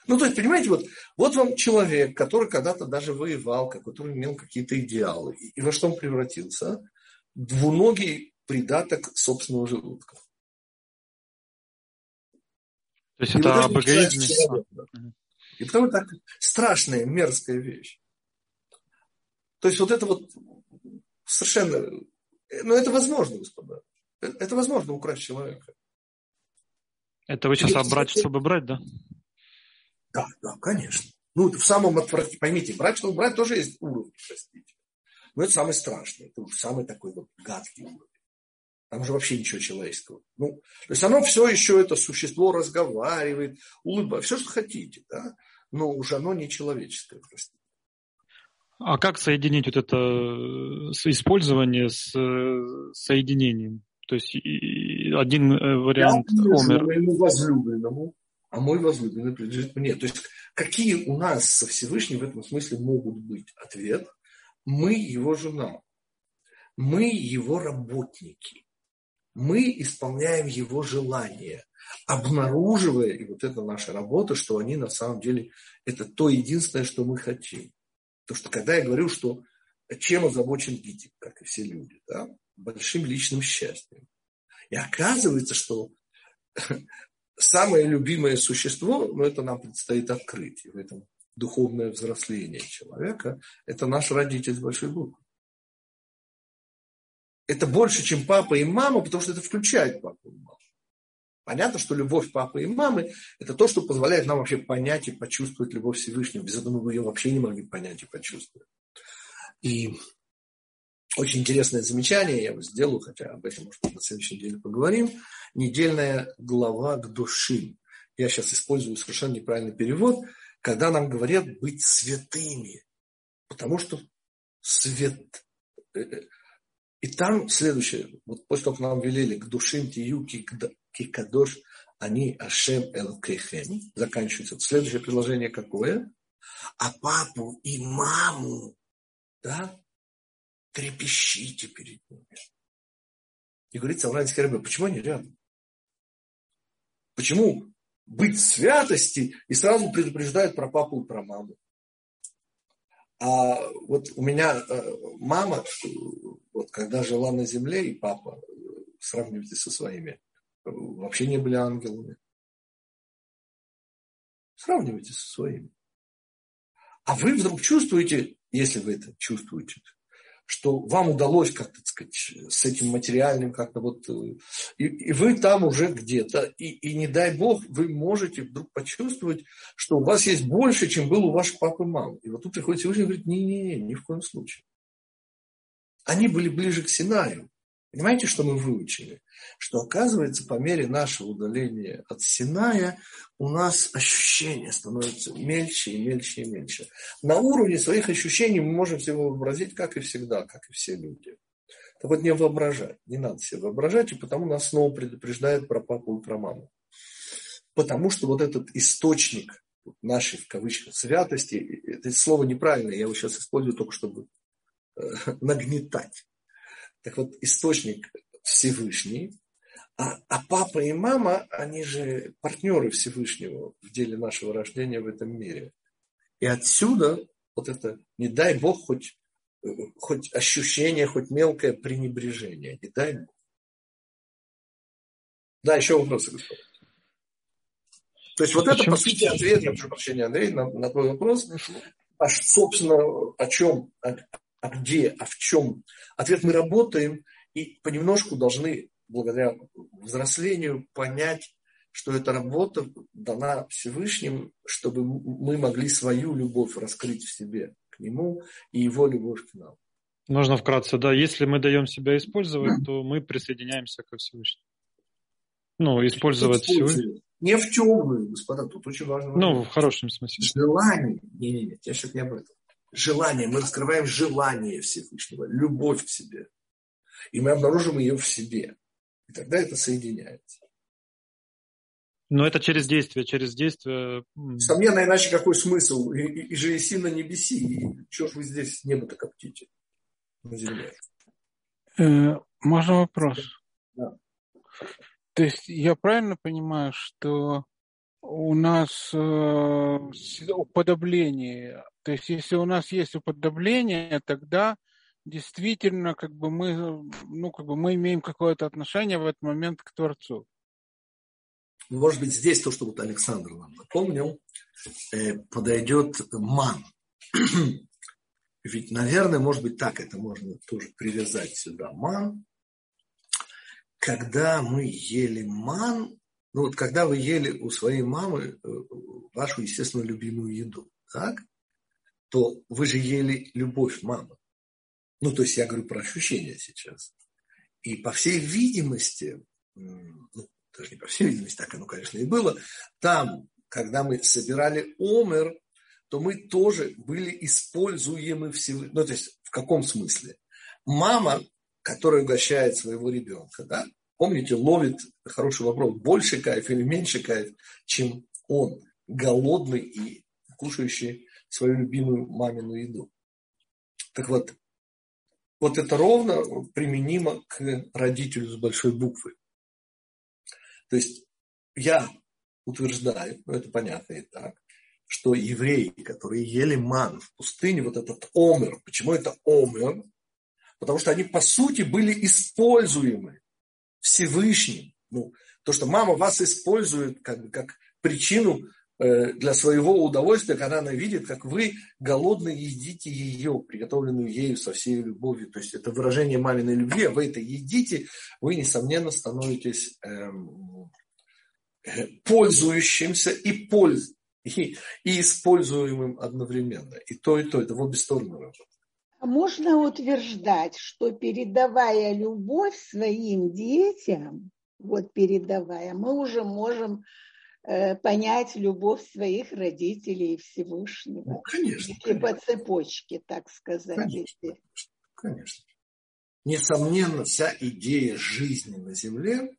Ну, то есть, понимаете, вот, вот вам человек, который когда-то даже воевал, который имел какие-то идеалы. И, и во что он превратился? Двуногий придаток собственного желудка. То есть и это об эгоизме? И потому так страшная, мерзкая вещь. То есть вот это вот совершенно... Ну, это возможно, господа. Это возможно украсть человека. Это вы сейчас брать, чтобы брать, да? Да, да, конечно. Ну, в самом отвратительном, поймите, брать, чтобы брать, тоже есть уровень, простите. Но это самый страшный, это самый такой вот гадкий уровень. Там же вообще ничего человеческого. Ну, то есть оно все еще, это существо разговаривает, улыбается, все, что хотите, да? но уже оно не человеческое, простите. А как соединить вот это э, использование с э, соединением? То есть один э, вариант Я умер. моему возлюбленному, а мой возлюбленный принадлежит мне. То есть какие у нас со Всевышним в этом смысле могут быть? Ответ. Мы его жена. Мы его работники мы исполняем его желания, обнаруживая, и вот это наша работа, что они на самом деле, это то единственное, что мы хотим. Потому что когда я говорю, что чем озабочен Гитик, как и все люди, да, большим личным счастьем. И оказывается, что самое любимое существо, ну это нам предстоит открыть, в этом духовное взросление человека, это наш родитель с большой буквы это больше, чем папа и мама, потому что это включает папу и маму. Понятно, что любовь папы и мамы – это то, что позволяет нам вообще понять и почувствовать любовь Всевышнего. Без этого мы ее вообще не могли понять и почувствовать. И очень интересное замечание я сделаю, хотя об этом, может на следующей неделе поговорим. Недельная глава к души. Я сейчас использую совершенно неправильный перевод, когда нам говорят быть святыми. Потому что свет, э, э, и там следующее, вот после того, как нам велели к душим тию кикадош, они ашем элкехем, заканчивается. Следующее предложение какое? А папу и маму, да, трепещите перед ними. И говорит Савранский Рэбе, почему они рядом? Почему быть святости и сразу предупреждают про папу и про маму? А вот у меня э, мама, вот когда жила на земле, и папа, сравнивайте со своими, вообще не были ангелами. Сравнивайте со своими. А вы вдруг чувствуете, если вы это чувствуете, что вам удалось как-то, сказать, с этим материальным как-то вот, э, и, и вы там уже где-то, и, и не дай бог, вы можете вдруг почувствовать, что у вас есть больше, чем был у ваших папы и мамы. И вот тут приходит Всевышний и говорит, не-не-не, ни в коем случае. Они были ближе к Синаю. Понимаете, что мы выучили? Что оказывается, по мере нашего удаления от Синая, у нас ощущения становятся мельче и мельче и мельче. На уровне своих ощущений мы можем себе вообразить, как и всегда, как и все люди. Так вот, не воображать. Не надо себе воображать, и потому нас снова предупреждают про папу и про маму. Потому что вот этот источник нашей, в кавычках, святости, это слово неправильное, я его сейчас использую только чтобы э, нагнетать. Так вот, источник Всевышний, а, а папа и мама, они же партнеры Всевышнего в деле нашего рождения в этом мире. И отсюда вот это, не дай Бог, хоть, хоть ощущение, хоть мелкое пренебрежение. Не дай Бог. Да, еще вопросы, господа. То есть вот Почему? это, по сути, ответ, я прошу прощения, Андрей, на, на твой вопрос. А, собственно, о чем, о, а где, а в чем. Ответ мы работаем и понемножку должны, благодаря взрослению, понять, что эта работа дана Всевышним, чтобы мы могли свою любовь раскрыть в себе к Нему и Его любовь к нам. Можно вкратце, да. Если мы даем себя использовать, то мы присоединяемся ко Всевышнему. Ну, использовать Всевышнего. Не в темную, господа, тут очень важно. Ну, в хорошем смысле. Желание. Не-не-не, я сейчас не об этом желание, мы раскрываем желание Всевышнего, любовь к себе. И мы обнаружим ее в себе. И тогда это соединяется. Но это через действие, через действие. Несомненно, иначе какой смысл? И, и, и же иси на небеси. И что ж вы здесь небо-то коптите на земле? Э, можно вопрос? Да. То есть я правильно понимаю, что у нас э, уподобление. То есть, если у нас есть уподобление, тогда действительно как бы мы, ну, как бы мы имеем какое-то отношение в этот момент к Творцу. Может быть, здесь то, что вот Александр нам напомнил, э, подойдет ман. Ведь, наверное, может быть, так это можно тоже привязать сюда. Ман. Когда мы ели ман, ну вот когда вы ели у своей мамы э, вашу, естественно, любимую еду, так, то вы же ели любовь мамы. Ну, то есть я говорю про ощущения сейчас. И по всей видимости, ну, даже не по всей видимости, так оно, конечно, и было, там, когда мы собирали омер, то мы тоже были используемы всего. Ну, то есть в каком смысле? Мама, которая угощает своего ребенка, да, помните, ловит, хороший вопрос, больше кайф или меньше кайф, чем он, голодный и кушающий свою любимую мамину еду. Так вот, вот это ровно применимо к родителю с большой буквы. То есть я утверждаю, ну это понятно и так, что евреи, которые ели ман в пустыне, вот этот омер, почему это омер? Потому что они по сути были используемы Всевышним. Ну, то, что мама вас использует как, как причину для своего удовольствия, когда она видит, как вы голодно едите ее, приготовленную ею со всей любовью. То есть это выражение маминой любви, а вы это едите, вы, несомненно, становитесь эм, э, пользующимся и, польз, и, и используемым одновременно. И то, и то. Это в обе стороны работает. Можно утверждать, что передавая любовь своим детям, вот передавая, мы уже можем э, понять любовь своих родителей и Всевышнего. Ну, конечно. И по цепочке, так сказать. Конечно, конечно. Несомненно, вся идея жизни на Земле,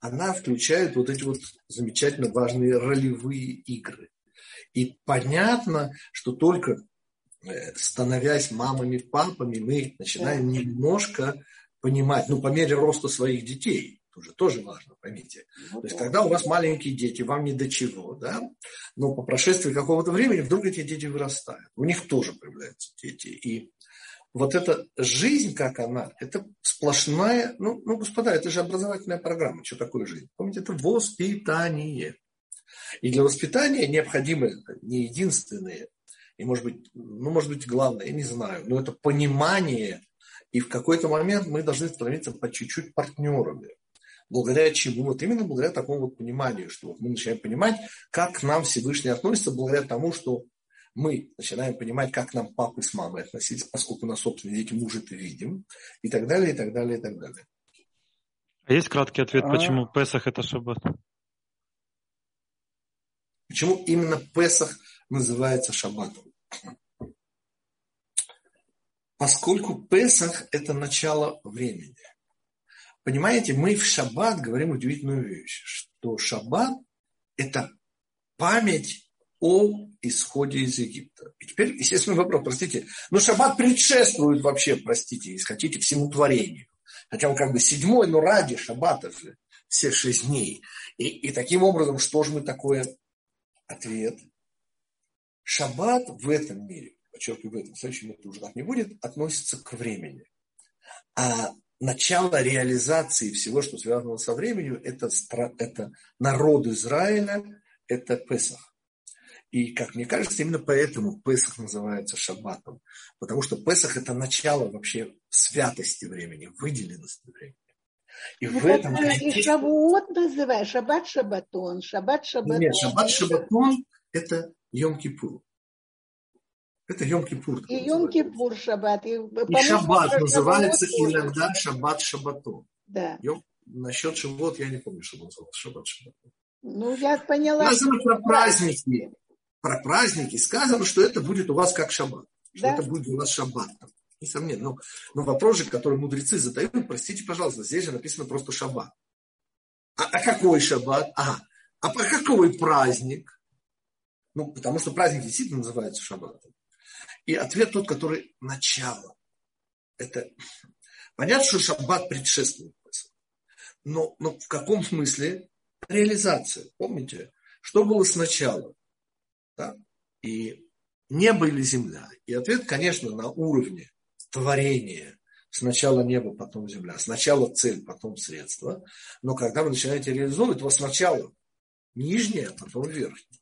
она включает вот эти вот замечательно важные ролевые игры. И понятно, что только Э, становясь мамами, папами, мы начинаем немножко понимать, ну, по мере роста своих детей, тоже, тоже важно, поймите. Ну То есть, когда у вас маленькие дети, вам не до чего, да, но по прошествии какого-то времени вдруг эти дети вырастают. У них тоже появляются дети. И вот эта жизнь, как она, это сплошная, ну, ну, господа, это же образовательная программа. Что такое жизнь? Помните, это воспитание. И для воспитания необходимы не единственные и, может быть, ну, может быть, главное, я не знаю, но это понимание И в какой-то момент мы должны становиться по чуть-чуть партнерами. Благодаря чему? Вот именно благодаря такому вот пониманию, что вот мы начинаем понимать, как к нам Всевышний относится, благодаря тому, что мы начинаем понимать, как нам папы с мамой относились, поскольку на собственные дети мы уже это видим, и так далее, и так далее, и так далее. А есть краткий ответ, а... почему Песах это шаббат? Почему именно Песах называется шаббатом? Поскольку Песах – это начало времени. Понимаете, мы в шаббат говорим удивительную вещь, что шаббат – это память о исходе из Египта. И теперь, естественно, вопрос, простите, но шаббат предшествует вообще, простите, если хотите, всему творению. Хотя он как бы седьмой, но ради шаббата же, все шесть дней. И, и таким образом, что же мы такое Ответ. Шаббат в этом мире, подчеркиваю, в этом, в следующем мире уже так не будет, относится к времени. А начало реализации всего, что связано со временем, это, это народ Израиля, это Песах. И, как мне кажется, именно поэтому Песах называется шаббатом. Потому что Песах – это начало вообще святости времени, выделенности времени. И ну, в этом... И Шавуот называешь, Шаббат Шабатон, Шаббат Шабатон. Нет, Шаббат Шабатон – это Йом-Кипур. Это Йом-Кипур. И Йом-Кипур Шаббат. И, и Шаббат называется иногда Шаббат Шабатон. Да. Йом... Насчет Шаббат я не помню, что он назывался Шаббат Шабатон. Ну, я поняла. Сказано про праздники. Про праздники сказано, что это будет у вас как шаббат. Что да? это будет у вас шаббат несомненно. Но, но вопрос же, который мудрецы задают, простите, пожалуйста, здесь же написано просто шаббат. А, а какой шаббат? А, а по какой праздник? Ну, потому что праздник действительно называется шаббатом. И ответ тот, который начало. Это понятно, что шаббат предшествует но, но в каком смысле реализация? Помните, что было сначала? Да? И небо или земля? И ответ, конечно, на уровне творение. Сначала небо, потом земля. Сначала цель, потом средство. Но когда вы начинаете реализовывать, у вас сначала нижнее, а потом верхнее.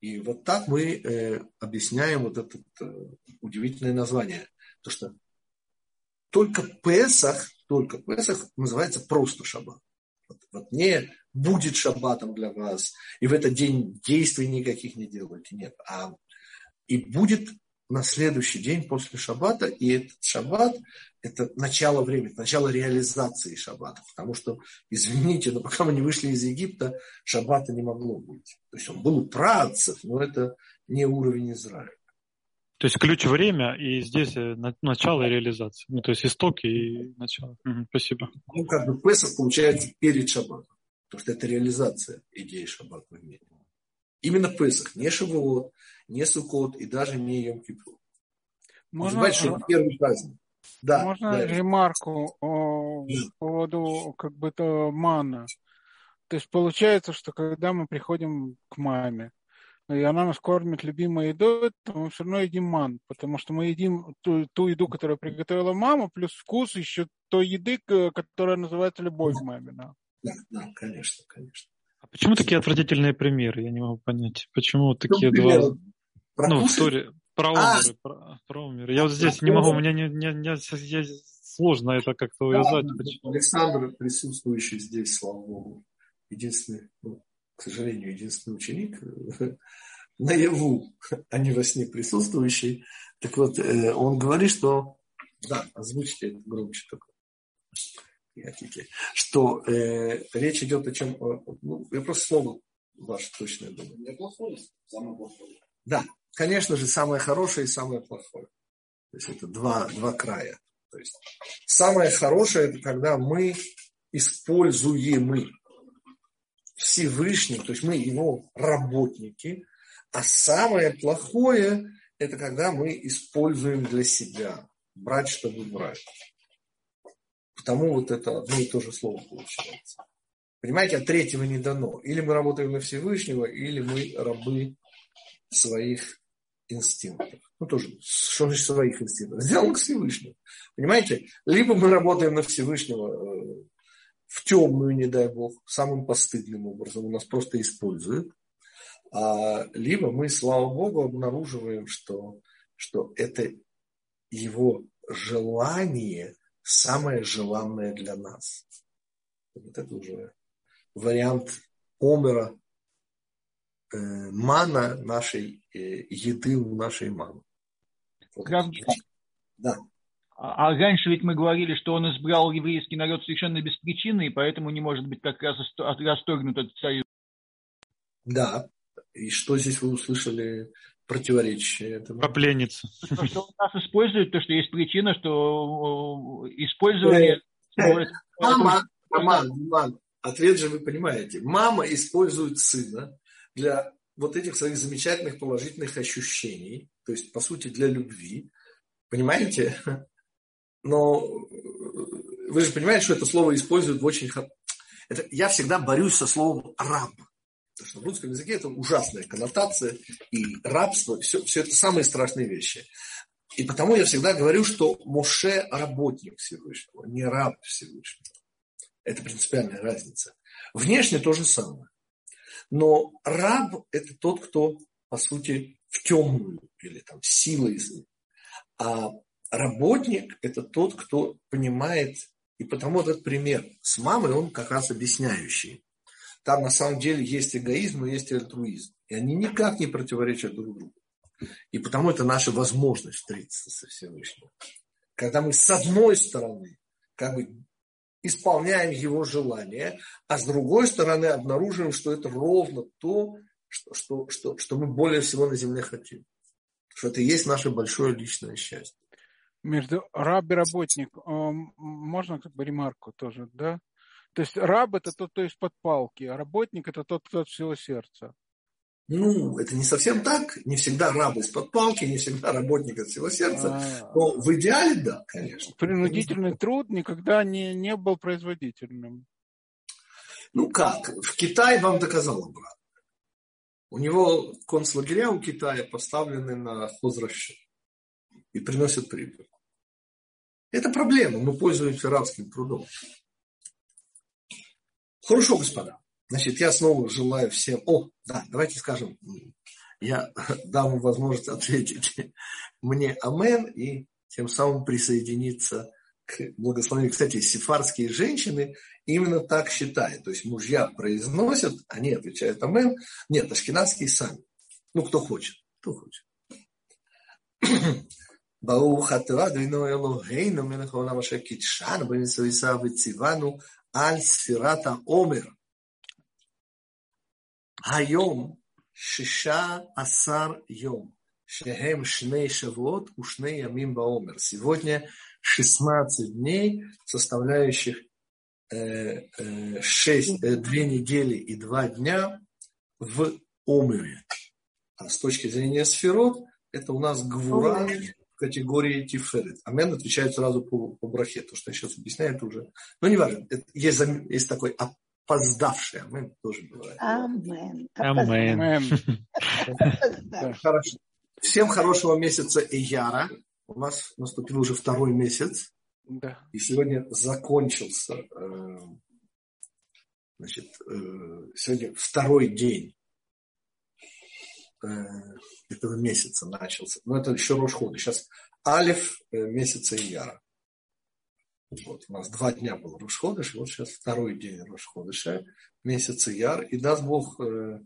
И вот так мы э, объясняем вот это э, удивительное название. То, что только Песах, только Песах называется просто шаббат. Вот, вот не будет шаббатом для вас, и в этот день действий никаких не делайте. Нет. А и будет на следующий день после шаббата, и этот шаббат – это начало времени, начало реализации шаббата. Потому что, извините, но пока мы не вышли из Египта, шаббата не могло быть. То есть он был у працев, но это не уровень Израиля. То есть ключ время и здесь э, начало и реализации. Ну, то есть истоки и начало. Угу, спасибо. Ну, как бы Песах получается перед шаббатом. Потому что это реализация идеи шаббата в мире. Именно Песах, не Шавуот, не Сукот и даже не Йом Кипур. Можно, Знаете, что первый праздник. Да, можно да. ремарку о, да. по поводу как бы то мана. То есть получается, что когда мы приходим к маме, и она нас кормит любимой едой, то мы все равно едим ман, потому что мы едим ту, ту еду, которую приготовила мама, плюс вкус еще той еды, которая называется любовь к маме. Да, да, да конечно, конечно. А почему такие отвратительные примеры? Я не могу понять. Почему такие ну, два... Про ну, в Торе, про а! умеры, про, про умеры. Я вот здесь не могу, мне не, не, не, я, сложно это как-то увязать. Да, Александр, присутствующий здесь, слава Богу, единственный, ну, к сожалению, единственный ученик, наяву, а не во сне присутствующий. Так вот, э, он говорит, что... Да, озвучьте это громче только что э, речь идет о чем... Ну, я просто слово ваше точное думаю. Неплохое, самое плохое. Да, конечно же, самое хорошее и самое плохое. То есть это два, два края. То есть самое хорошее это когда мы используем Всевышний, то есть мы его работники, а самое плохое это когда мы используем для себя, брать, чтобы брать. Потому вот это одно и то же слово получается. Понимаете, от третьего не дано. Или мы работаем на Всевышнего, или мы рабы своих инстинктов. Ну, тоже, что значит своих инстинктов? Сделан к Всевышнему. Понимаете? Либо мы работаем на Всевышнего э, в темную, не дай Бог, самым постыдным образом, у нас просто используют. А, либо мы, слава Богу, обнаруживаем, что, что это его желание самое желанное для нас. Вот это уже вариант омера, мана нашей э, еды у нашей мамы. Да. А, а раньше ведь мы говорили, что он избрал еврейский народ совершенно без причины, и поэтому не может быть как раз расторгнут этот союз. Да. И что здесь вы услышали противоречие этому? Про пленницу. То, что он нас использует, то, что есть причина, что э, использование... Мама, мама, мама, ответ же вы понимаете. Мама использует сына для вот этих своих замечательных положительных ощущений, то есть, по сути, для любви. Понимаете? Но вы же понимаете, что это слово используют в очень... Это, я всегда борюсь со словом «раб». Потому что в русском языке это ужасная коннотация, и рабство, все, все это самые страшные вещи. И потому я всегда говорю, что Моше – работник Всевышнего, не раб Всевышнего. Это принципиальная разница. Внешне то же самое. Но раб – это тот, кто, по сути, в темную или там силой. А работник – это тот, кто понимает, и потому этот пример с мамой, он как раз объясняющий. Там на самом деле есть эгоизм и есть альтруизм. И они никак не противоречат друг другу. И потому это наша возможность встретиться со Всевышним. Когда мы с одной стороны как бы исполняем его желание, а с другой стороны обнаруживаем, что это ровно то, что, что, что, что мы более всего на земле хотим. Что это и есть наше большое личное счастье. Между раб и работник можно как бы ремарку тоже, да? То есть раб это тот, кто из-под палки, а работник это тот, кто от всего сердца. Ну, это не совсем так. Не всегда раб из-под палки, не всегда работник от всего сердца. А... Но в идеале, да, конечно. Принудительный труд никогда не, не был производительным. Ну как? В Китае вам доказал обратно. У него концлагеря у Китая поставлены на хозрасчет и приносят прибыль. Это проблема. Мы пользуемся рабским трудом. Хорошо, господа. Значит, я снова желаю всем... О, да, давайте скажем, я дам вам возможность ответить мне амен и тем самым присоединиться к благословению. Кстати, сефарские женщины именно так считают. То есть мужья произносят, они отвечают амен. Нет, ашкенадские сами. Ну, кто хочет, кто хочет. ברוך אתה אדוני אלוהינו מלך העולם אשר קידשנו במצוותיו וציוונו על ספירת העומר. Хайом шиша асар йом. Шехем шней шавуот ушней ямим баомер. Сегодня 16 дней, составляющих э, э, 6, э, 2 недели и 2 дня в Омере. А с точки зрения сферот, это у нас гвура в категории тиферет. Амен отвечает сразу по, по брахе. То, что я сейчас объясняю, это уже... Ну, неважно. Это, есть, есть такой опоздавший амен тоже бывает. Амен. Амен. Хорошо. Всем хорошего месяца Ияра. У нас наступил уже второй месяц. Да. И сегодня закончился, э, значит, э, сегодня второй день э, этого месяца начался. Но это еще Рошхода. Сейчас Алиф месяца Ияра. Вот, у нас два дня был Рошходыш, вот сейчас второй день Рошходыша, месяца Яр. И даст Бог, э,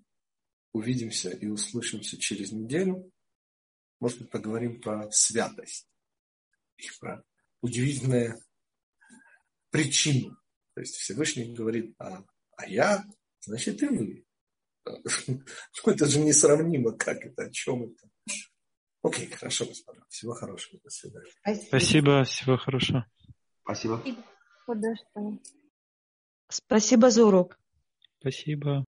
увидимся и услышимся через неделю. Может быть, поговорим про святость. И про удивительную причину. То есть Всевышний говорит, а, а я, значит и вы. Ну, это же несравнимо, как это, о чем это. Окей, хорошо, господа. Всего хорошего. До свидания. Спасибо, всего хорошего. Спасибо. Спасибо за урок. Спасибо.